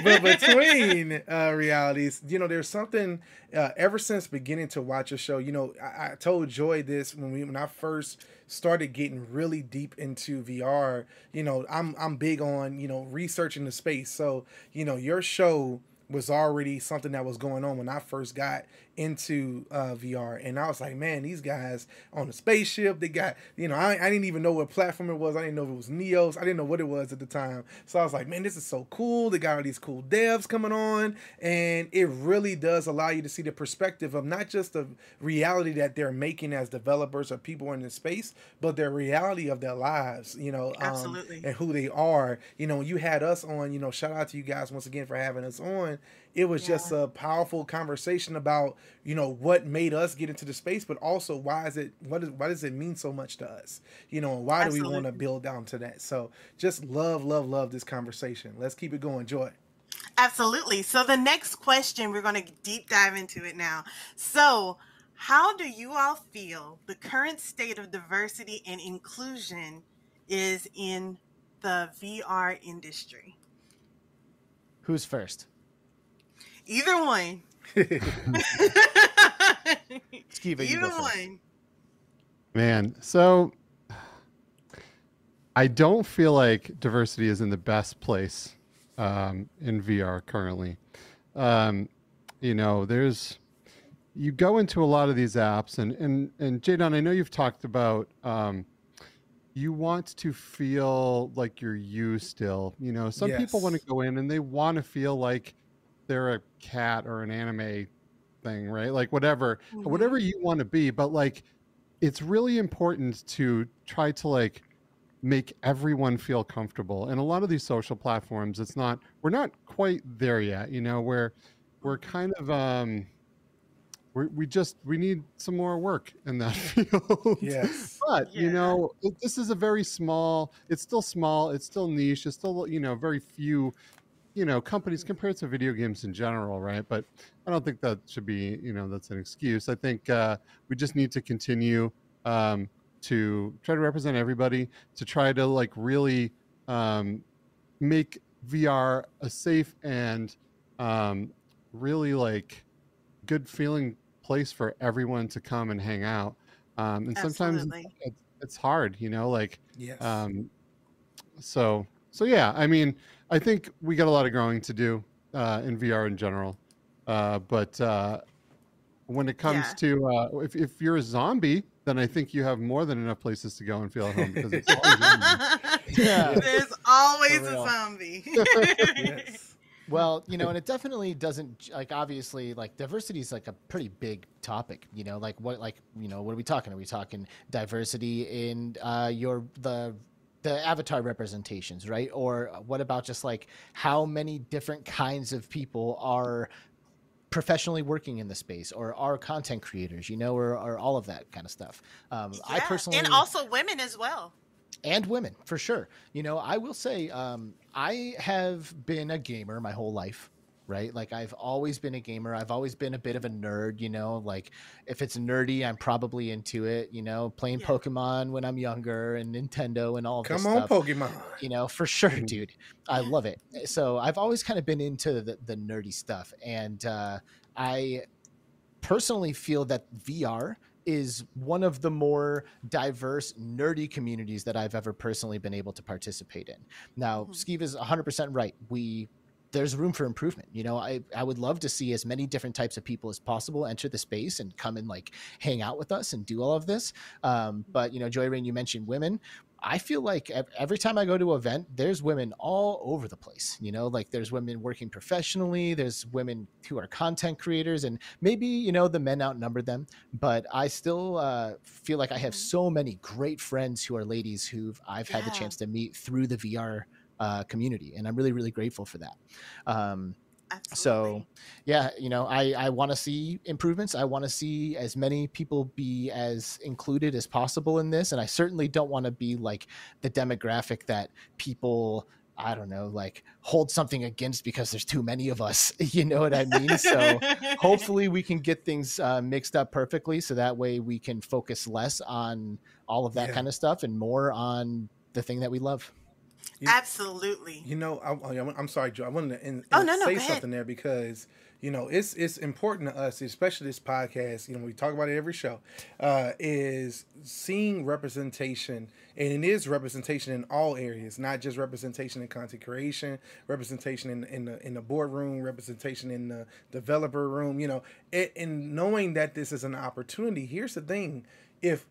but between uh, realities, you know, there's something. Uh, ever since beginning to watch a show, you know, I, I told Joy this when we when I first started getting really deep into VR. You know, I'm I'm big on you know researching the space. So you know, your show was already something that was going on when I first got into uh, VR, and I was like, man, these guys on the spaceship, they got, you know, I, I didn't even know what platform it was. I didn't know if it was Neos. I didn't know what it was at the time. So I was like, man, this is so cool. They got all these cool devs coming on, and it really does allow you to see the perspective of not just the reality that they're making as developers or people in the space, but their reality of their lives, you know, um, and who they are. You know, you had us on, you know, shout out to you guys once again for having us on. It was just a powerful conversation about, you know, what made us get into the space, but also why is it what is why does it mean so much to us? You know, and why do we want to build down to that? So just love, love, love this conversation. Let's keep it going. Joy. Absolutely. So the next question, we're going to deep dive into it now. So, how do you all feel the current state of diversity and inclusion is in the VR industry? who's first Either one. Skeeva, you Either go first. one. Man, so I don't feel like diversity is in the best place um, in VR currently. Um, you know, there's you go into a lot of these apps, and and and Jadon, I know you've talked about um, you want to feel like you're you still. You know, some people want to go in and they want to feel like they're a cat or an anime thing, right? Like whatever, Mhm. whatever you want to be, but like it's really important to try to like make everyone feel comfortable and a lot of these social platforms it's not we're not quite there yet you know where we're kind of um we're, we just we need some more work in that field Yes. but you know it, this is a very small it's still small it's still niche it's still you know very few you know companies compared to video games in general right but i don't think that should be you know that's an excuse i think uh, we just need to continue um, to try to represent everybody to try to like really um, make vr a safe and um, really like good feeling place for everyone to come and hang out um, and sometimes Absolutely. it's, it's hard you know like Yes. um, so so yeah, I mean, I think we got a lot of growing to do uh, in VR in general. Uh, but uh, when it comes Yeah. to uh, if if you're a zombie, then I think you have more than enough places to go and feel at home because it's always. Yeah. There's always a zombie. yes. Well, you know, and it definitely doesn't like obviously like diversity is like a pretty big topic. You know, like what like you know what are we talking? Are we talking diversity in uh, your the the avatar representations, right? Or what about just like how many different kinds of people are professionally working in the space or are content creators, you know, or, or all of that kind of stuff. Um, I personally and also women as well. and women for sure. You know, I will say um, I have been a gamer my whole life, right? Like I've always been a gamer. I've always been a bit of a nerd. You know, like if it's nerdy, I'm probably into it. You know, playing Yeah. Pokemon when I'm younger and Nintendo and all of this Come on, stuff Pokemon. you know for sure Mhm. dude i love it so i've always kind of been into the, the nerdy stuff and uh, i personally feel that vr is one of the more diverse nerdy communities that i've ever personally been able to participate in now Mhm. Skeeve is 100% right we there's room for improvement you know I, I would love to see as many different types of people as possible enter the space and come and like hang out with us and do all of this um, but you know Joy Reign you mentioned women I feel like every time I go to an event, there's women all over the place. You know, like there's women working professionally, there's women who are content creators, and maybe, you know, the men outnumber them. But I still uh, feel like I have Mhm. so many great friends who are ladies who I've had the chance to meet through the VR uh, community. And I'm really, really grateful for that. Um, Absolutely. so yeah you know i i want to see improvements i want to see as many people be as included as possible in this and i certainly don't want to be like the demographic that people i don't know like hold something against because there's too many of us you know what i mean so hopefully we can get things uh, mixed up perfectly so that way we can focus less on all of that Yeah. kind of stuff and more on the thing that we love Absolutely. You know, I, I, I'm sorry, Joe. I wanted to in, Oh, no, no, say go ahead. something there because you know it's it's important to us, especially this podcast. You know, we talk about it every show. Uh, is seeing representation, and it is representation in all areas, not just representation in content creation, representation in in the in the boardroom, representation in the developer room. You know, it, and knowing that this is an opportunity. Here's the thing: if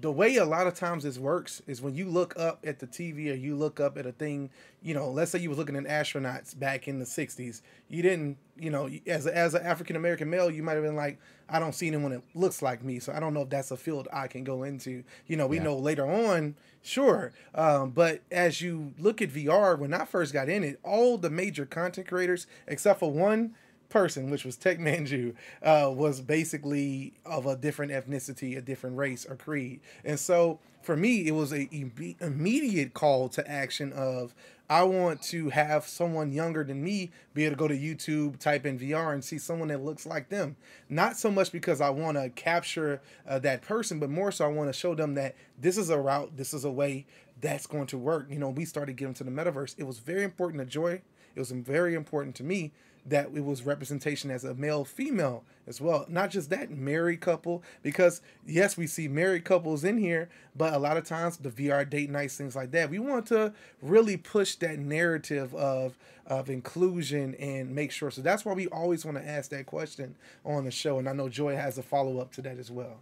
the way a lot of times this works is when you look up at the TV or you look up at a thing, you know, let's say you was looking at astronauts back in the 60s. You didn't, you know, as a, as an African American male, you might have been like, I don't see anyone that looks like me. So I don't know if that's a field I can go into. You know, we Yeah. know later on, sure. Um, but as you look at VR, when I first got in it, all the major content creators, except for one, person, which was Tech Manju, uh, was basically of a different ethnicity, a different race or creed. And so for me, it was a imme- immediate call to action of I want to have someone younger than me be able to go to YouTube, type in VR, and see someone that looks like them. Not so much because I want to capture uh, that person, but more so I want to show them that this is a route, this is a way that's going to work. You know, we started getting to the metaverse. It was very important to Joy. It was very important to me that it was representation as a male female as well. Not just that, married couple, because yes, we see married couples in here, but a lot of times the VR date nights, things like that. We want to really push that narrative of of inclusion and make sure. So that's why we always want to ask that question on the show. And I know Joy has a follow up to that as well.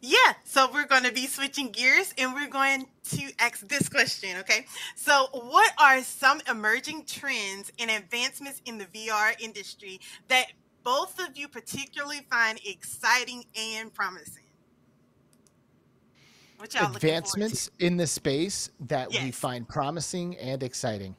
Yeah, so we're going to be switching gears and we're going to ask this question, okay? So, what are some emerging trends and advancements in the VR industry that both of you particularly find exciting and promising? What y'all advancements in the space that yes. we find promising and exciting.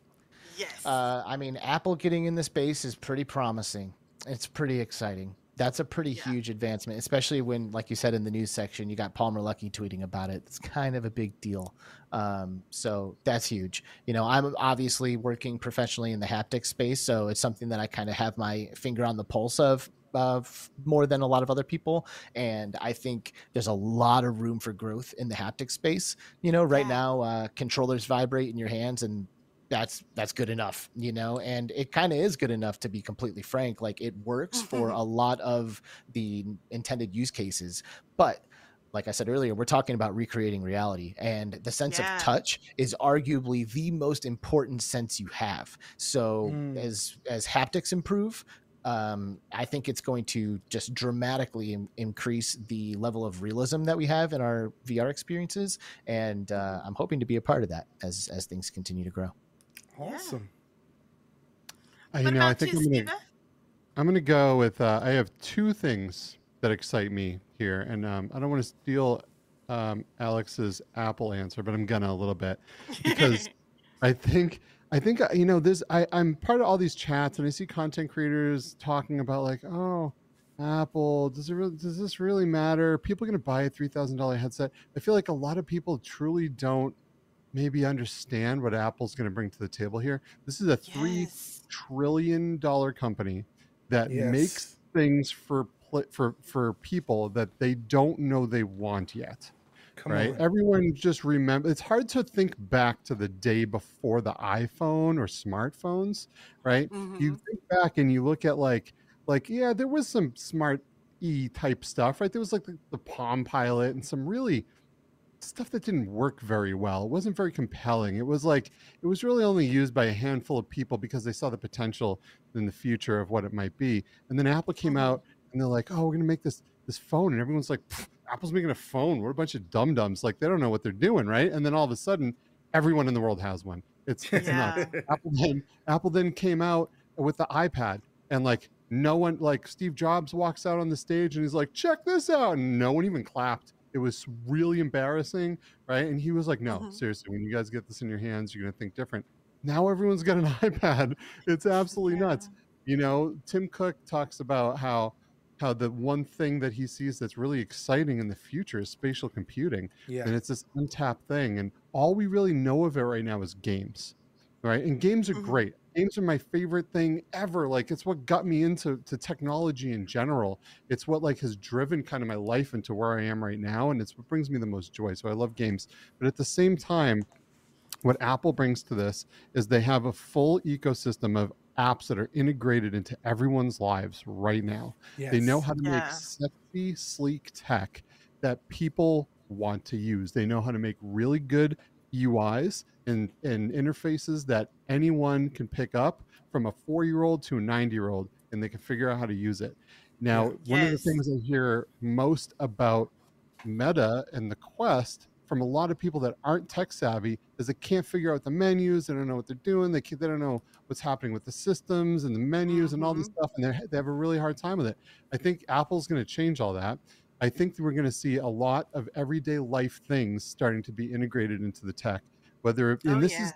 Yes. Uh, I mean, Apple getting in the space is pretty promising. It's pretty exciting. That's a pretty yeah. huge advancement, especially when, like you said in the news section, you got Palmer Luckey tweeting about it. It's kind of a big deal. Um, so that's huge. You know, I'm obviously working professionally in the haptic space, so it's something that I kind of have my finger on the pulse of uh, more than a lot of other people. And I think there's a lot of room for growth in the haptic space. You know, right yeah. now, uh, controllers vibrate in your hands and that's that's good enough you know and it kind of is good enough to be completely frank like it works mm-hmm. for a lot of the intended use cases but like I said earlier, we're talking about recreating reality, and the sense yeah. of touch is arguably the most important sense you have. So mm. as as haptics improve, um, I think it's going to just dramatically Im- increase the level of realism that we have in our VR experiences, and uh, I'm hoping to be a part of that as as things continue to grow. Awesome. Yeah. Uh, you know, I think you, I'm gonna I'm gonna go with. Uh, I have two things that excite me here, and um, I don't want to steal um, Alex's Apple answer, but I'm gonna a little bit because I think I think uh, you know this. I I'm part of all these chats, and I see content creators talking about like, oh, Apple, does it really, does this really matter? People going to buy a three thousand dollar headset. I feel like a lot of people truly don't maybe understand what Apple's going to bring to the table here. This is a three yes. trillion dollar company that yes. makes things for for for people that they don't know they want yet. Come right? On. Everyone just remember. It's hard to think back to the day before the iPhone or smartphones, right? Mm-hmm. You think back and you look at like like yeah, there was some smart e type stuff, right? There was like the, the Palm Pilot and some really stuff that didn't work very well. It wasn't very compelling. It was like it was really only used by a handful of people because they saw the potential in the future of what it might be. And then Apple came mm-hmm. out and they're like, "Oh, we're going to make this this phone." And everyone's like, "Apple's making a phone. We're a bunch of dum-dums. Like they don't know what they're doing, right?" And then all of a sudden, everyone in the world has one. It's, it's yeah. Apple then Apple then came out with the iPad and like no one like Steve Jobs walks out on the stage and he's like, "Check this out." And no one even clapped it was really embarrassing, right? And he was like, "No, mm-hmm. seriously, when you guys get this in your hands, you're gonna think different." Now everyone's got an iPad. It's absolutely yeah. nuts. You know, Tim Cook talks about how how the one thing that he sees that's really exciting in the future is spatial computing. Yeah. And it's this untapped thing. And all we really know of it right now is games. Right. And games are mm-hmm. great games are my favorite thing ever. Like it's what got me into to technology in general. It's what like has driven kind of my life into where I am right now, and it's what brings me the most joy. So I love games, but at the same time, what Apple brings to this is they have a full ecosystem of apps that are integrated into everyone's lives right now. Yes. They know how to yeah. make sexy, sleek tech that people want to use. They know how to make really good UIs and, and interfaces that anyone can pick up from a four year old to a 90 year old and they can figure out how to use it. Now, yes. one of the things I hear most about Meta and the Quest from a lot of people that aren't tech savvy is they can't figure out the menus. They don't know what they're doing. They, they don't know what's happening with the systems and the menus mm-hmm. and all this mm-hmm. stuff. And they have a really hard time with it. I think Apple's going to change all that. I think we're going to see a lot of everyday life things starting to be integrated into the tech. Whether and oh, this yeah. is,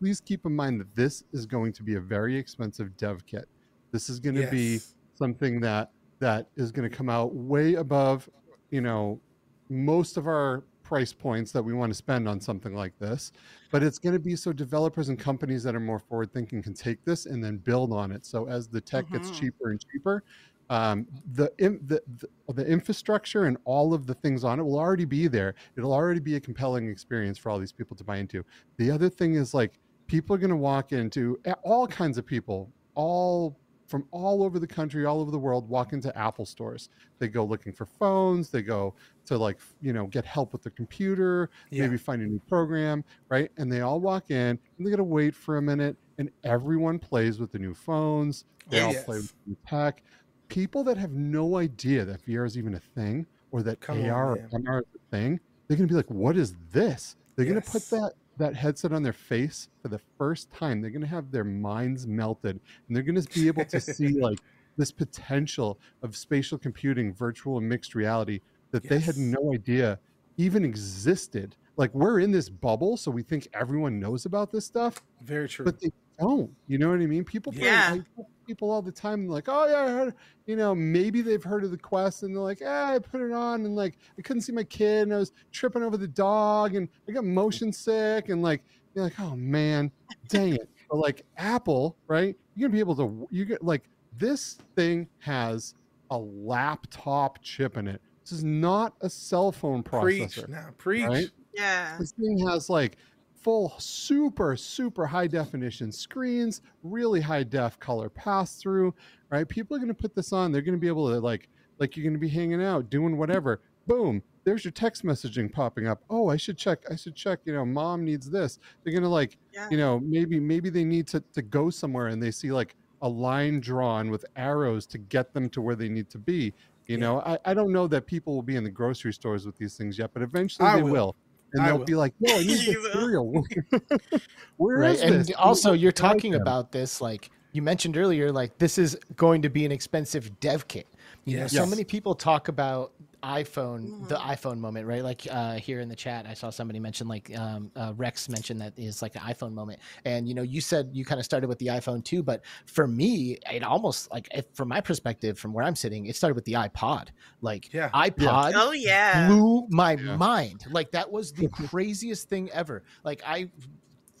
please keep in mind that this is going to be a very expensive dev kit. This is going to yes. be something that that is going to come out way above, you know, most of our price points that we want to spend on something like this. But it's going to be so developers and companies that are more forward thinking can take this and then build on it. So as the tech mm-hmm. gets cheaper and cheaper, um, the, the, the the infrastructure and all of the things on it will already be there. It'll already be a compelling experience for all these people to buy into. The other thing is like people are going to walk into all kinds of people, all from all over the country, all over the world, walk into Apple stores. They go looking for phones. They go to like you know get help with their computer, Yeah. maybe find a new program, right? And they all walk in and they got to wait for a minute, and everyone plays with the new phones. They all play Yes. with new tech. People that have no idea that VR is even a thing or that Come AR man. or MR is a thing, they're gonna be like, "What is this?" They're gonna put that that headset on their face for the first time. They're gonna have their minds melted, and they're gonna be able to see like this potential of spatial computing, virtual and mixed reality that they had no idea even existed. Like we're in this bubble, so we think everyone knows about this stuff, Very true. but they don't. You know what I mean? People Yeah. I talk people all the time like, oh yeah, I heard, you know, maybe they've heard of the quest and they're like, ah, I put it on and like I couldn't see my kid and I was tripping over the dog and I got motion sick and like you're like, oh man, dang it. But like Apple, right? You're gonna be able to you get like this thing has a laptop chip in it. This is not a cell phone preach processor. now. Preach. right? Yeah. This thing has like full super super high definition screens, really high def color pass through, right? People are going to put this on. They're going to be able to like like you're going to be hanging out, doing whatever. Boom, there's your text messaging popping up. Oh, I should check. I should check, you know, mom needs this. They're going to like, Yeah. you know, maybe maybe they need to to go somewhere and they see like a line drawn with arrows to get them to where they need to be. You Yeah. know, I, I don't know that people will be in the grocery stores with these things yet, but eventually I they will. will. And I they'll will. be like, "Yo, I need You this will. cereal. Where right is and this?" also you're talking item? about this like you mentioned earlier like this is going to be an expensive dev kit you know so Yes. many people talk about iphone Mm-hmm. the iphone moment right like uh here in the chat i saw somebody mention like um uh, rex mentioned that is like an iphone moment and you know you said you kind of started with the iphone too but for me it almost like if, from my perspective from where i'm sitting it started with the ipod like Yeah. ipod Oh yeah. blew my Yeah. mind. Like that was the craziest thing ever. Like I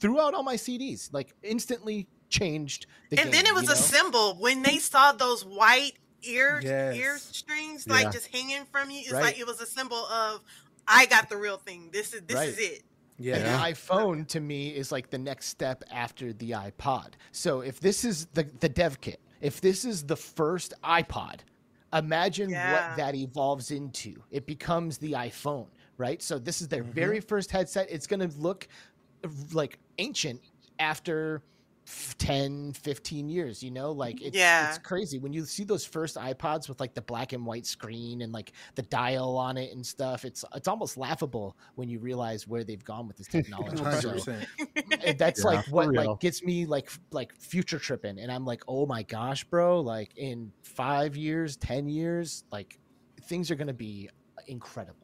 threw out all my CDs, like instantly changed the and then it was you a symbol when they saw those white ear Yes. ear strings like Yeah. just hanging from you. It's Right. like it was a symbol of I got the real thing. This is this Right. is it. Yeah. And the iPhone to me is like the next step after the iPod. So if this is the the dev kit, if this is the first iPod, imagine Yeah. what that evolves into. It becomes the iPhone, right? So this is their Mm-hmm. very first headset. It's going to look like ancient after f- 10 15 years you know like mm-hmm. it's Yeah. it's crazy. When you see those first ipods with like the black and white screen and like the dial on it and stuff it's it's almost laughable when you realize where they've gone with this technology so eh, that's Yeah, like what like gets me like like future tripping and i'm like oh my gosh bro like in five years ten years like things are gonna be incredible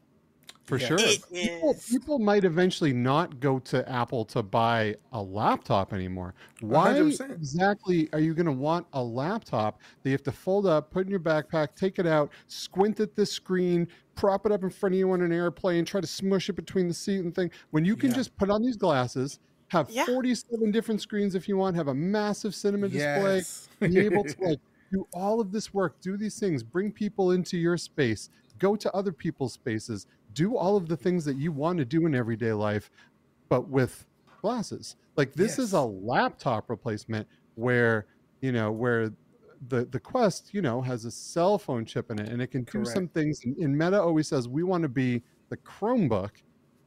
for Yeah. sure. It People, is. people might eventually not go to Apple to buy a laptop anymore. Why 100%. exactly are you going to want a laptop that you have to fold up, put in your backpack, take it out, squint at the screen, prop it up in front of you on an airplane, try to smush it between the seat and thing, when you can Yeah. just put on these glasses, have Yeah. 47 different screens if you want, have a massive cinema display, be able to like do all of this work, do these things, bring people into your space, go to other people's spaces, do all of the things that you want to do in everyday life, but with glasses. Like this is a laptop replacement where you know where the the Quest you know has a cell phone chip in it and it can do some things. And, and Meta always says we want to be the Chromebook,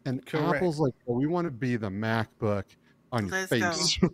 and Correct. Apple's like well, we want to be the MacBook on your Let's go. face.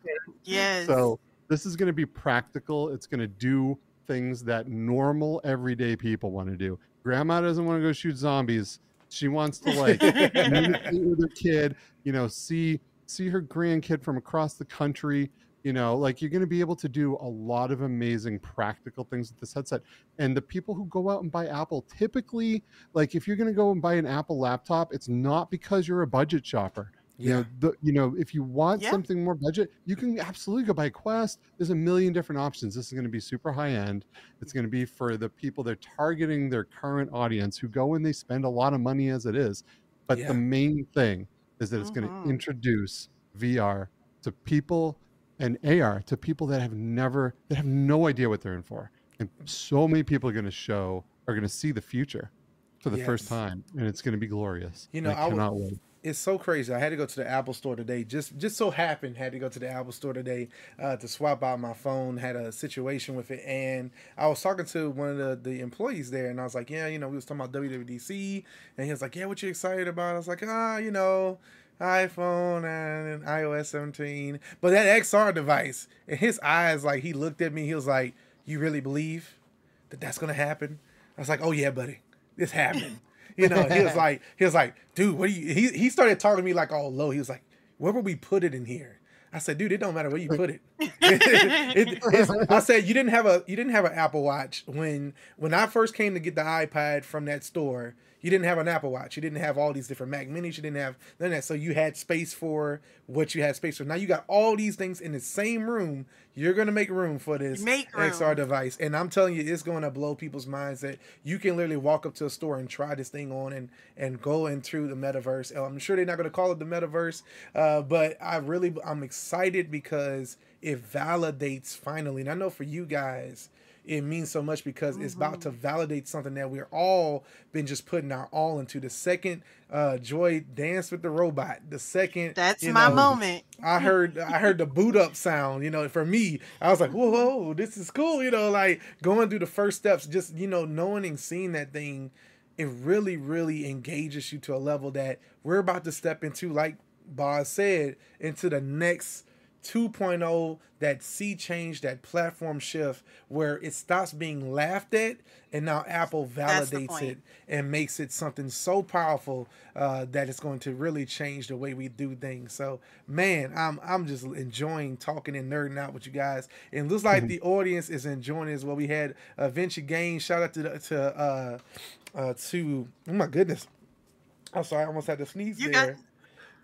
Yes. So this is going to be practical. It's going to do things that normal everyday people want to do. Grandma doesn't want to go shoot zombies. She wants to like communicate with her kid, you know, see see her grandkid from across the country. You know, like you're going to be able to do a lot of amazing practical things with this headset. And the people who go out and buy Apple typically, like if you're going to go and buy an Apple laptop, it's not because you're a budget shopper. You know, the, you know, if you want Yeah. something more budget, you can absolutely go buy Quest. There's a million different options. This is going to be super high end. It's going to be for the people they're targeting their current audience who go and they spend a lot of money as it is. But Yeah. the main thing is that it's going Mhm. to introduce VR to people and AR to people that have never that have no idea what they're in for. And so many people are going to show are going to see the future for the first time and it's going to be glorious. You know, I would- cannot wait. It's so crazy. I had to go to the Apple store today. Just just so happened had to go to the Apple store today uh, to swap out my phone. Had a situation with it, and I was talking to one of the, the employees there, and I was like, yeah, you know, we was talking about WWDC, and he was like, yeah, what you excited about? I was like, ah, you know. iPhone and iOS 17, but that XR device, and his eyes, like he looked at me, he was like, "You really believe that that's gonna happen?" I was like, "Oh yeah, buddy, it's happening." You know, he was like, he was like, dude, what do you? He he started talking to me like all low. He was like, where would we put it in here? I said, dude, it don't matter where you put it. it it's- I said, you didn't have a you didn't have an Apple Watch when when I first came to get the iPad from that store. You didn't have an Apple Watch. You didn't have all these different Mac Minis. You didn't have none of that. So you had space for what you had space for. Now you got all these things in the same room. You're gonna make room for this Make room. XR device, and I'm telling you, it's gonna blow people's minds that you can literally walk up to a store and try this thing on and and go into the metaverse. I'm sure they're not gonna call it the metaverse, uh, but I really I'm excited because it validates finally. And I know for you guys, it means so much because it's about to validate something that we're all been just putting our all into. The second uh, Joy dance with the robot, the second That's my know, moment. I heard I heard the boot up sound. You know, for me, I was like, whoa, whoa, this is cool. You know, like going through the first steps, just you know, knowing and seeing that thing, it really, really engages you to a level that we're about to step into. Like Boz said, into the next 2.0 that sea change that platform shift where it stops being laughed at and now apple validates it and makes it something so powerful uh, that it's going to really change the way we do things. So man i'm i'm just enjoying talking and nerding out with you guys. And it looks like the audience is enjoying it as well. We had uh, venture games shout out to the, to uh uh to oh my goodness. I'm sorry i almost had to sneeze You got- there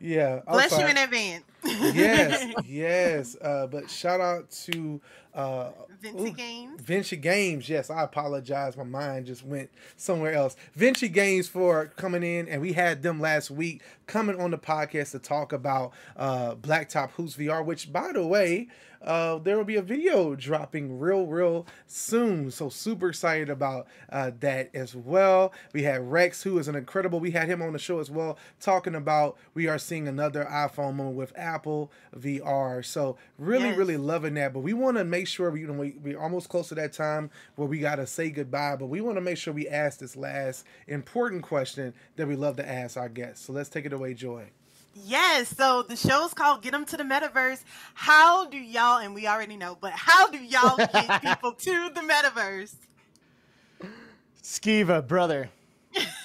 yeah I'm Bless you in advance. yes, yes. Uh, but shout out to uh, Vinci ooh, Games. Vinci Games. Yes, I apologize. My mind just went somewhere else. Vinci Games for coming in, and we had them last week coming on the podcast to talk about uh, Blacktop Hoops VR. Which, by the way, uh, there will be a video dropping real, real soon. So super excited about uh, that as well. We had Rex, who is an incredible. We had him on the show as well, talking about we are seeing another iPhone moment with Apple VR. So really, Yes. really loving that. But we want to make sure we, you know, we we're almost close to that time where we gotta say goodbye. But we want to make sure we ask this last important question that we love to ask our guests. So let's take it away, Joy. Yes, so the show's called Get Them to the Metaverse. How do y'all, and we already know, but how do y'all get people to the metaverse? Skeeva, brother.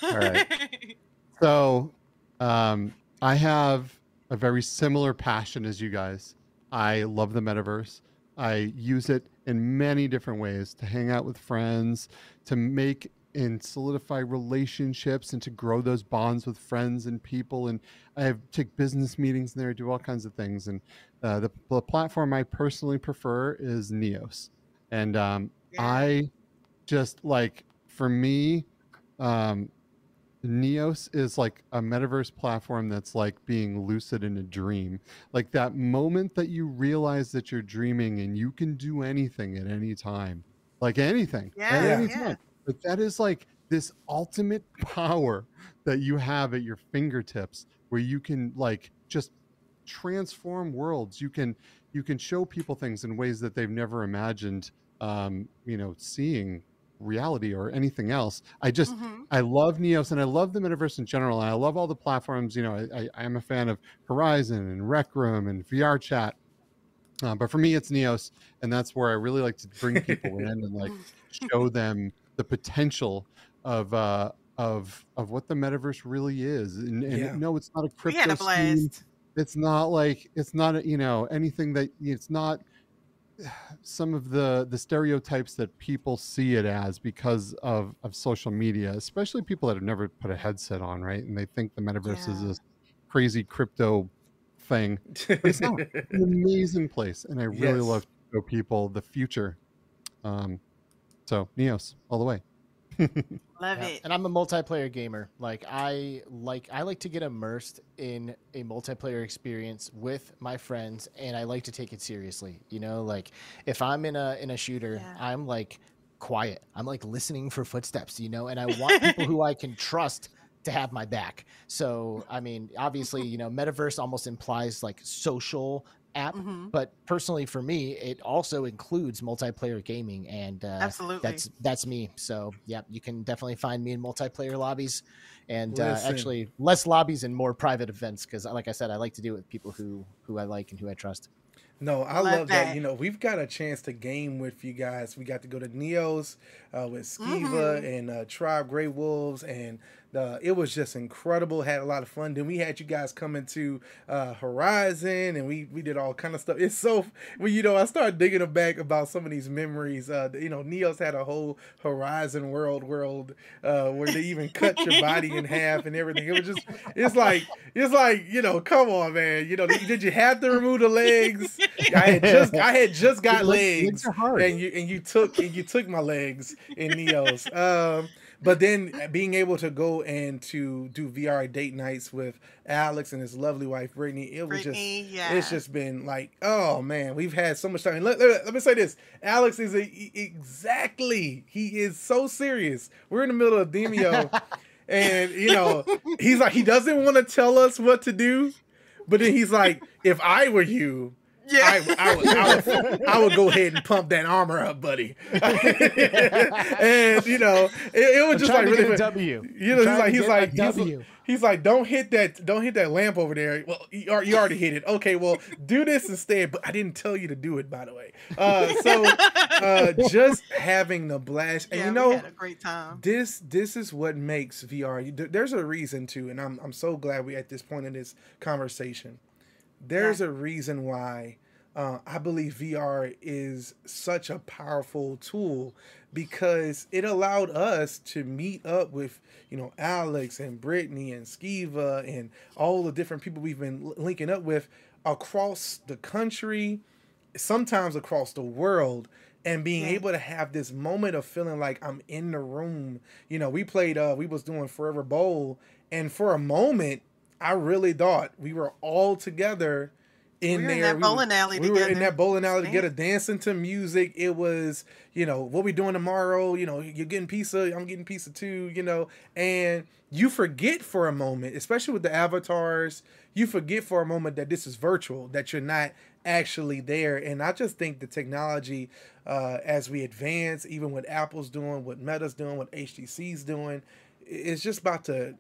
All right. So, um, I have a very similar passion as you guys. I love the metaverse. I use it in many different ways to hang out with friends, to make and solidify relationships, and to grow those bonds with friends and people. And I have take business meetings in there, do all kinds of things. And uh, the, the platform I personally prefer is Neos, and um, Yeah. I just like for me, um, Neos is like a metaverse platform that's like being lucid in a dream. Like that moment that you realize that you're dreaming and you can do anything at any time. Like anything. at any yeah. time. Like that is like this ultimate power that you have at your fingertips where you can like just transform worlds. You can you can show people things in ways that they've never imagined um, you know, seeing reality or anything else. I just Mhm. I love Neos and I love the metaverse in general. And I love all the platforms. You know, I, I, I'm a fan of Horizon and Rec Room and VR Chat. Uh, but for me, it's Neos, and that's where I really like to bring people in and like show them the potential of uh, of of what the metaverse really is. And, and Yeah. no, it's not a We crypto a scheme it's not like it's not you know anything that it's not some of the the stereotypes that people see it as because of of social media especially people that have never put a headset on right and they think the metaverse is Yeah. this crazy crypto thing but it's not an amazing place and i really Yes. love to show people the future um so neos all the way Love Yeah, it. And I'm a multiplayer gamer. Like I like I like to get immersed in a multiplayer experience with my friends and I like to take it seriously. You know, like if I'm in a in a shooter, Yeah. I'm like quiet. I'm like listening for footsteps, you know, and I want people who I can trust to have my back. So, I mean, obviously, you know, metaverse almost implies like social app, Mhm. but personally for me, it also includes multiplayer gaming, and uh, Absolutely. that's that's me. So, yeah, you can definitely find me in multiplayer lobbies, and uh, actually less lobbies and more private events because, like I said, I like to do it with people who who I like and who I trust. No, I Love love, that. that. You know, we've got a chance to game with you guys. We got to go to Neos uh, with Skeeva Mhm. and uh, Tribe Grey Wolves, and uh, it was just incredible. Had a lot of fun. Then we had you guys come into uh, Horizon, and we we did all kind of stuff. It's so well, you know, I started digging back about some of these memories. Uh, you know, Neos had a whole Horizon world world uh, where they even cut your body in half and everything. It was just, it's like, it's like, you know, come on, man. You know, did you have to remove the legs? I had just I had just got Legs- legs, legs are hard. and you and you took and you took my legs in Neos. Um, but then uh, being able to go and to do VR date nights with Alex and his lovely wife Brittany, it was Brittany, just yeah. it's just been like, oh man, we've had so much time. Let, let, let me say this: Alex is a, exactly he is so serious. We're in the middle of Demeo, and you know he's like he doesn't want to tell us what to do, but then he's like, if I were you. Yeah. I, I, would, I, would, I would go ahead and pump that armor up, buddy. and you know, it, it was I'm just like really get a fun. W. You know, he's like he's like he's, W. he's like, don't hit that, don't hit that lamp over there. Well, you, you already hit it. Okay, well, do this instead. But I didn't tell you to do it, by the way. Uh, so uh, just having the blast, and yeah, you we know, had a great time. this this is what makes VR. There's a reason to, and I'm I'm so glad we at this point in this conversation. There's a reason why uh, I believe VR is such a powerful tool because it allowed us to meet up with you know Alex and Brittany and Skeeva and all the different people we've been linking up with across the country sometimes across the world and being Yeah. able to have this moment of feeling like I'm in the room. You know, we played uh we was doing Forever Bowl and for a moment I really thought we were all together in We were there. in that We bowling alley we were in that bowling alley Dang. together dancing to music. It was, you know, what we doing tomorrow, you know, you're getting pizza, I'm getting pizza too, you know, and you forget for a moment, especially with the avatars, you forget for a moment that this is virtual, that you're not actually there. And I just think the technology, uh, as we advance, even what Apple's doing, what Meta's doing, what HTC's doing, it's just about to.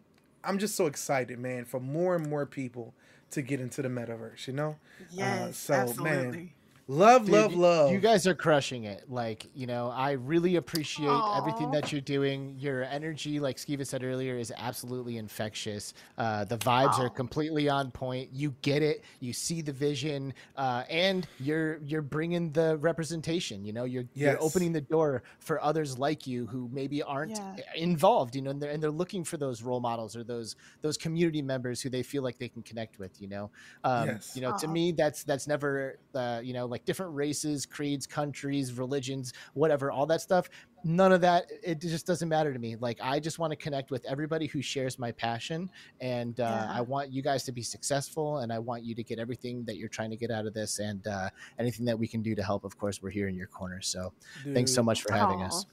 I'm just so excited, man, for more and more people to get into the metaverse. You know, uh, Yes, so, man, absolutely. Love, Dude, love, love. You guys are crushing it. Like, you know, I really appreciate everything that you're doing. Your energy, like Skeeva said earlier, is absolutely infectious. Uh, the vibes are completely on point. You get it. You see the vision, uh, and you're you're bringing the representation. You know, you're Yes. you're opening the door for others like you who maybe aren't Yeah. involved. You know, and they're, and they're looking for those role models or those those community members who they feel like they can connect with. You know, um, Yes. you know, to me, that's that's never, uh, you know, like different races, creeds, countries, religions, whatever, all that stuff. None of that. It just doesn't matter to me. Like I just want to connect with everybody who shares my passion, and uh, Yeah. I want you guys to be successful, and I want you to get everything that you're trying to get out of this, and uh, anything that we can do to help. Of course, we're here in your corner. So thanks so much for having Aw. us.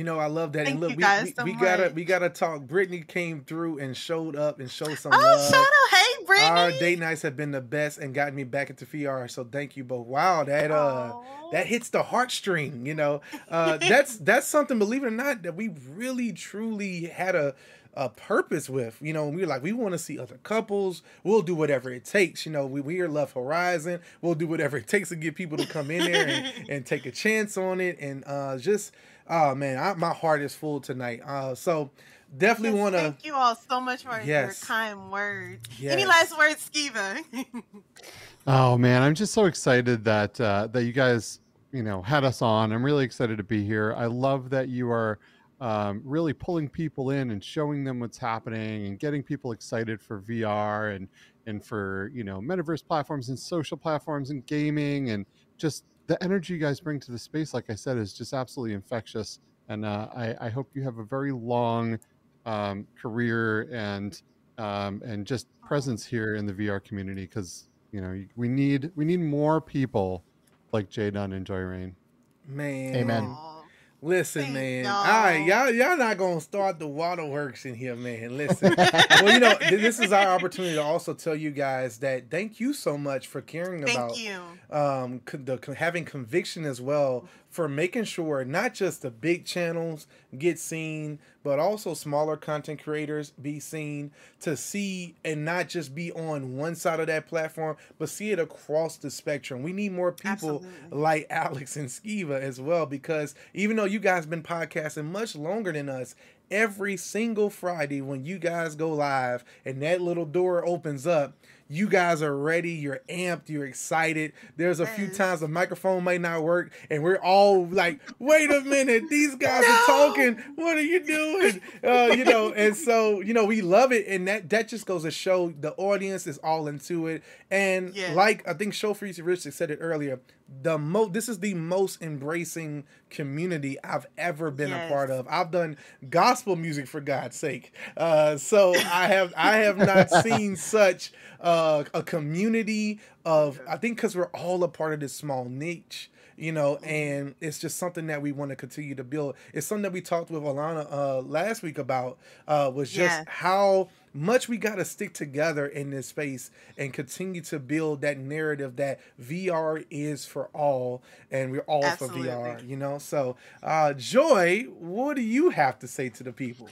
You know, I love that. Thank and look, you we, guys we, so we gotta we gotta talk. Brittany came through and showed up and showed some love. Oh, love. shout out. Hey, Brittany. Our date nights have been the best and gotten me back into VR. So thank you both. Wow, that uh that hits the heartstring, you know. Uh that's that's something, believe it or not, that we really truly had a a purpose with. You know, we were like, we want to see other couples. We'll do whatever it takes. You know, we, we are Love Horizon. We'll do whatever it takes to get people to come in there and, and take a chance on it. And uh just oh man, I, my heart is full tonight. Uh so definitely Yes, want to Thank you all so much for your Yes. kind words. Any last words, Skeeva? Oh man, I'm just so excited that uh, that you guys, you know, had us on. I'm really excited to be here. I love that you are um, really pulling people in and showing them what's happening and getting people excited for VR and and for you know metaverse platforms and social platforms and gaming and just the energy you guys bring to the space. Like I said, is just absolutely infectious. And uh, I, I hope you have a very long um, career and um, and just presence here in the VR community because you know we need we need more people like Jay Dunn and Joy Reign. man. Amen. Aw. Listen, man. y'all. All right, y'all, y'all not gonna start the waterworks in here, man. Listen. well, you know, th- this is our opportunity to also tell you guys that thank you so much for caring about Thank you. um, the, having conviction as well for making sure not just the big channels get seen, but also smaller content creators be seen to see and not just be on one side of that platform, but see it across the spectrum. We need more people Absolutely. like Alex and Skeeva as well, because even though you guys been podcasting much longer than us, every single Friday when you guys go live and that little door opens up, you guys are ready, you're amped, you're excited. There's a few times the microphone might not work, and we're all like, wait a minute, these guys are talking. What are you doing? Uh, you know, and so, you know, we love it, and that that just goes to show the audience is all into it. And Yes. like I think Show Freeze Richard said it earlier, the mo this is the most embracing community I've ever been a part of. I've done gospel music for God's sake. Uh, so I have I have not seen such uh, a community of I think because we're all a part of this small niche. You know, Mm-hmm. and it's just something that we want to continue to build. It's something that we talked with Alana uh, last week about uh, was just Yeah. how much we got to stick together in this space and continue to build that narrative that VR is for all and we're all for VR, you know? So, uh, Joy, what do you have to say to the people?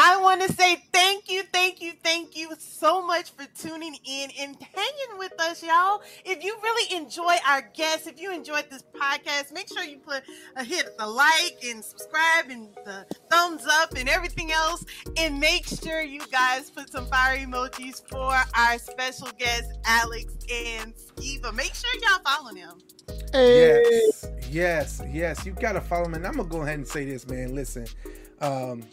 I want to say thank you, thank you, thank you so much for tuning in and hanging with us, y'all. If you really enjoy our guests, if you enjoyed this podcast, make sure you put a hit the like and subscribe and the thumbs up and everything else. And make sure you guys put some fire emojis for our special guest, Alex and Skeeva. Make sure y'all follow them. Hey. Yes, yes, yes. You gotta follow me. And I'm gonna go ahead and say this, man. Listen, um,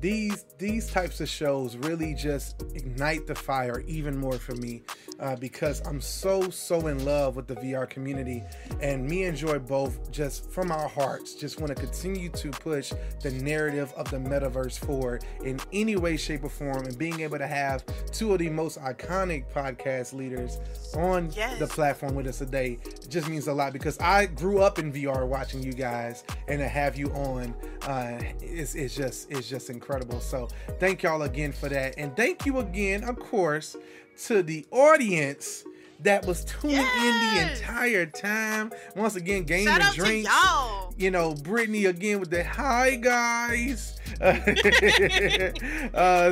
these these types of shows really just ignite the fire even more for me uh, because I'm so so in love with the VR community, and me and Joy both just from our hearts just want to continue to push the narrative of the metaverse forward in any way, shape, or form, and being able to have two of the most iconic podcast leaders on Yes. the platform with us today just means a lot because I grew up in VR watching you guys and to have you on uh it's, it's just it's just incredible. So thank y'all again for that. And thank you again of course to the audience that was tuning in the entire time once again game Shout and drinks you know, Brittany again with the hi guys. uh,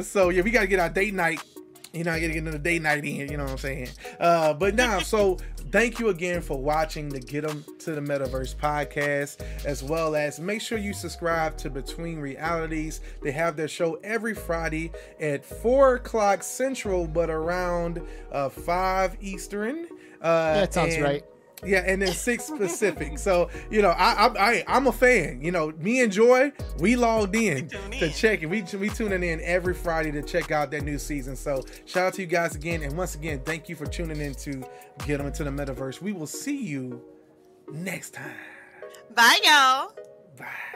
so yeah, we gotta get our date night. You know, I gotta get another date night in. You know what I'm saying? Uh, but now, so thank you again for watching the Get Them to the Metaverse podcast, as well as make sure you subscribe to Between Realities. They have their show every Friday at four o'clock Central, but around uh, five Eastern. Uh, That sounds and- right. Yeah, and then six specific. so you know, I, I I I'm a fan. You know, me and Joy, we logged in tune to in. check it. We we tuning in every Friday to check out that new season. So shout out to you guys again, and once again, thank you for tuning in to Get them into the Metaverse. We will see you next time. Bye, y'all. Bye.